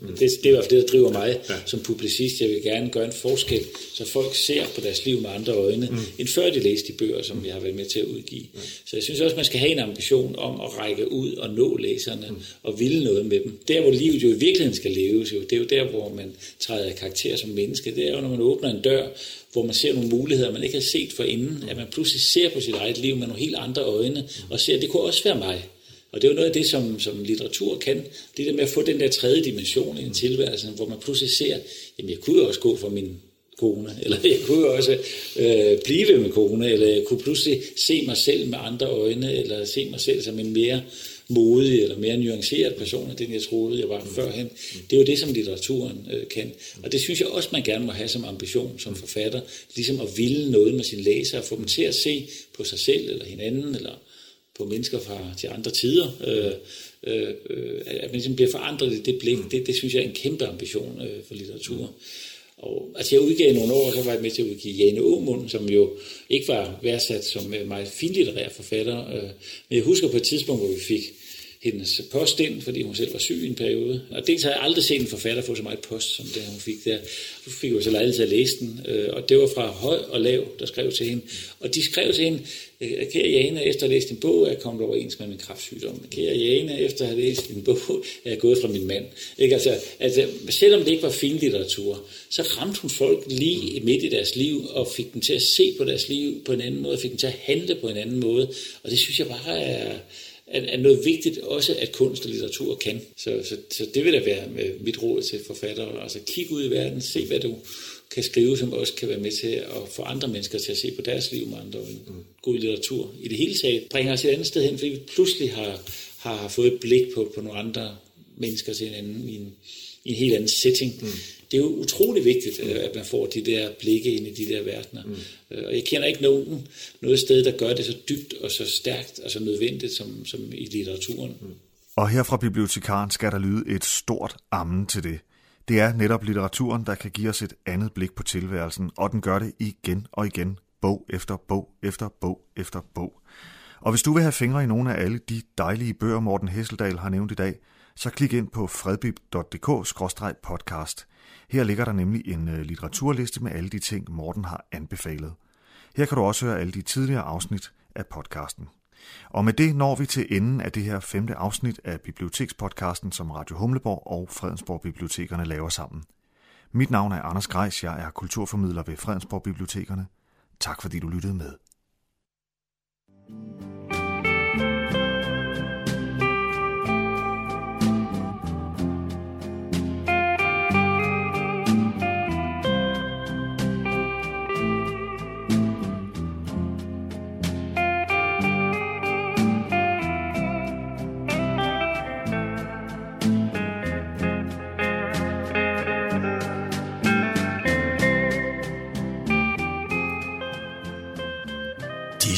Mm. Det, det er i hvert fald det, der driver mig ja. som publicist. Jeg vil gerne gøre en forskel, så folk ser på deres liv med andre øjne, mm. end før de læste de bøger, som vi har været med til at udgive. Mm. Så jeg synes også, man skal have en ambition om at række ud og nå læserne mm. og ville noget med dem. Der, hvor livet jo i virkeligheden skal leves, jo, det er jo der, hvor man træder i karakter som menneske. Det er jo, når man åbner en dør, hvor man ser nogle muligheder, man ikke har set for inden, at man pludselig ser på sit eget liv med nogle helt andre øjne, og ser, at det kunne også være mig. Og det er jo noget af det, som, som litteratur kan. Det der med at få den der tredje dimension i en tilværelse, hvor man pludselig ser, jamen jeg kunne jo også gå for min kone, [laughs] eller jeg kunne jo også øh, blive med kone, eller jeg kunne pludselig se mig selv med andre øjne, eller se mig selv som en mere modig eller mere nuanceret person end den, jeg troede, jeg var mm. førhen. Det er jo det, som litteraturen øh, kan. Og det synes jeg også, man gerne må have som ambition som forfatter, ligesom at ville noget med sin læser, og få dem til at se på sig selv, eller hinanden, eller på mennesker fra til andre tider, øh, øh, at man ligesom bliver forandret i det blik, det, det synes jeg er en kæmpe ambition øh, for litteratur. Og, altså jeg udgav nogle år, så var jeg med til at udgive Jane Aumund, som jo ikke var værdsat som øh, meget finlitterær forfatter. Øh, men jeg husker på et tidspunkt, hvor vi fik hendes post ind, fordi hun selv var syg i en periode. Og dels har jeg aldrig set en forfatter få så meget post, som det hun fik der. Så fik jeg så lejlighed til at læse den, øh, og det var fra høj og lav, der skrev til hende. Og de skrev til hende, øh, kære Jane, efter at have læst din bog, er jeg kommet overens med min kraftsygdom. Kære Jane, efter at have læst din bog, er jeg gået fra min mand. Ikke? Altså, altså, selvom det ikke var fin litteratur, så ramte hun folk lige midt i deres liv, og fik dem til at se på deres liv på en anden måde, og fik dem til at handle på en anden måde. Og det synes jeg bare er, er, er noget vigtigt også, at kunst og litteratur kan. Så, så, så det vil da være mit råd til forfattere. Altså kig ud i verden, se hvad du kan skrive, som også kan være med til at få andre mennesker til at se på deres liv med andre. Mm. God litteratur i det hele taget bringer os et andet sted hen, fordi vi pludselig har, har fået et blik på, på nogle andre mennesker til en anden, i en, i en helt anden setting. Mm det er jo utrolig vigtigt, mm. at man får de der blikke ind i de der verdener. Mm. Øh, og jeg kender ikke nogen noget sted, der gør det så dybt og så stærkt og så nødvendigt som, som i litteraturen. Mm. Og her fra bibliotekaren skal der lyde et stort ammen til det. Det er netop litteraturen, der kan give os et andet blik på tilværelsen, og den gør det igen og igen, bog efter bog efter bog efter bog. Og hvis du vil have fingre i nogle af alle de dejlige bøger, Morten Hesseldal har nævnt i dag, så klik ind på fredbib.dk-podcast. Her ligger der nemlig en øh, litteraturliste med alle de ting, Morten har anbefalet. Her kan du også høre alle de tidligere afsnit af podcasten. Og med det når vi til enden af det her femte afsnit af Bibliotekspodcasten, som Radio Humleborg og Fredensborg Bibliotekerne laver sammen. Mit navn er Anders Grejs, jeg er kulturformidler ved Fredensborg Bibliotekerne. Tak fordi du lyttede med.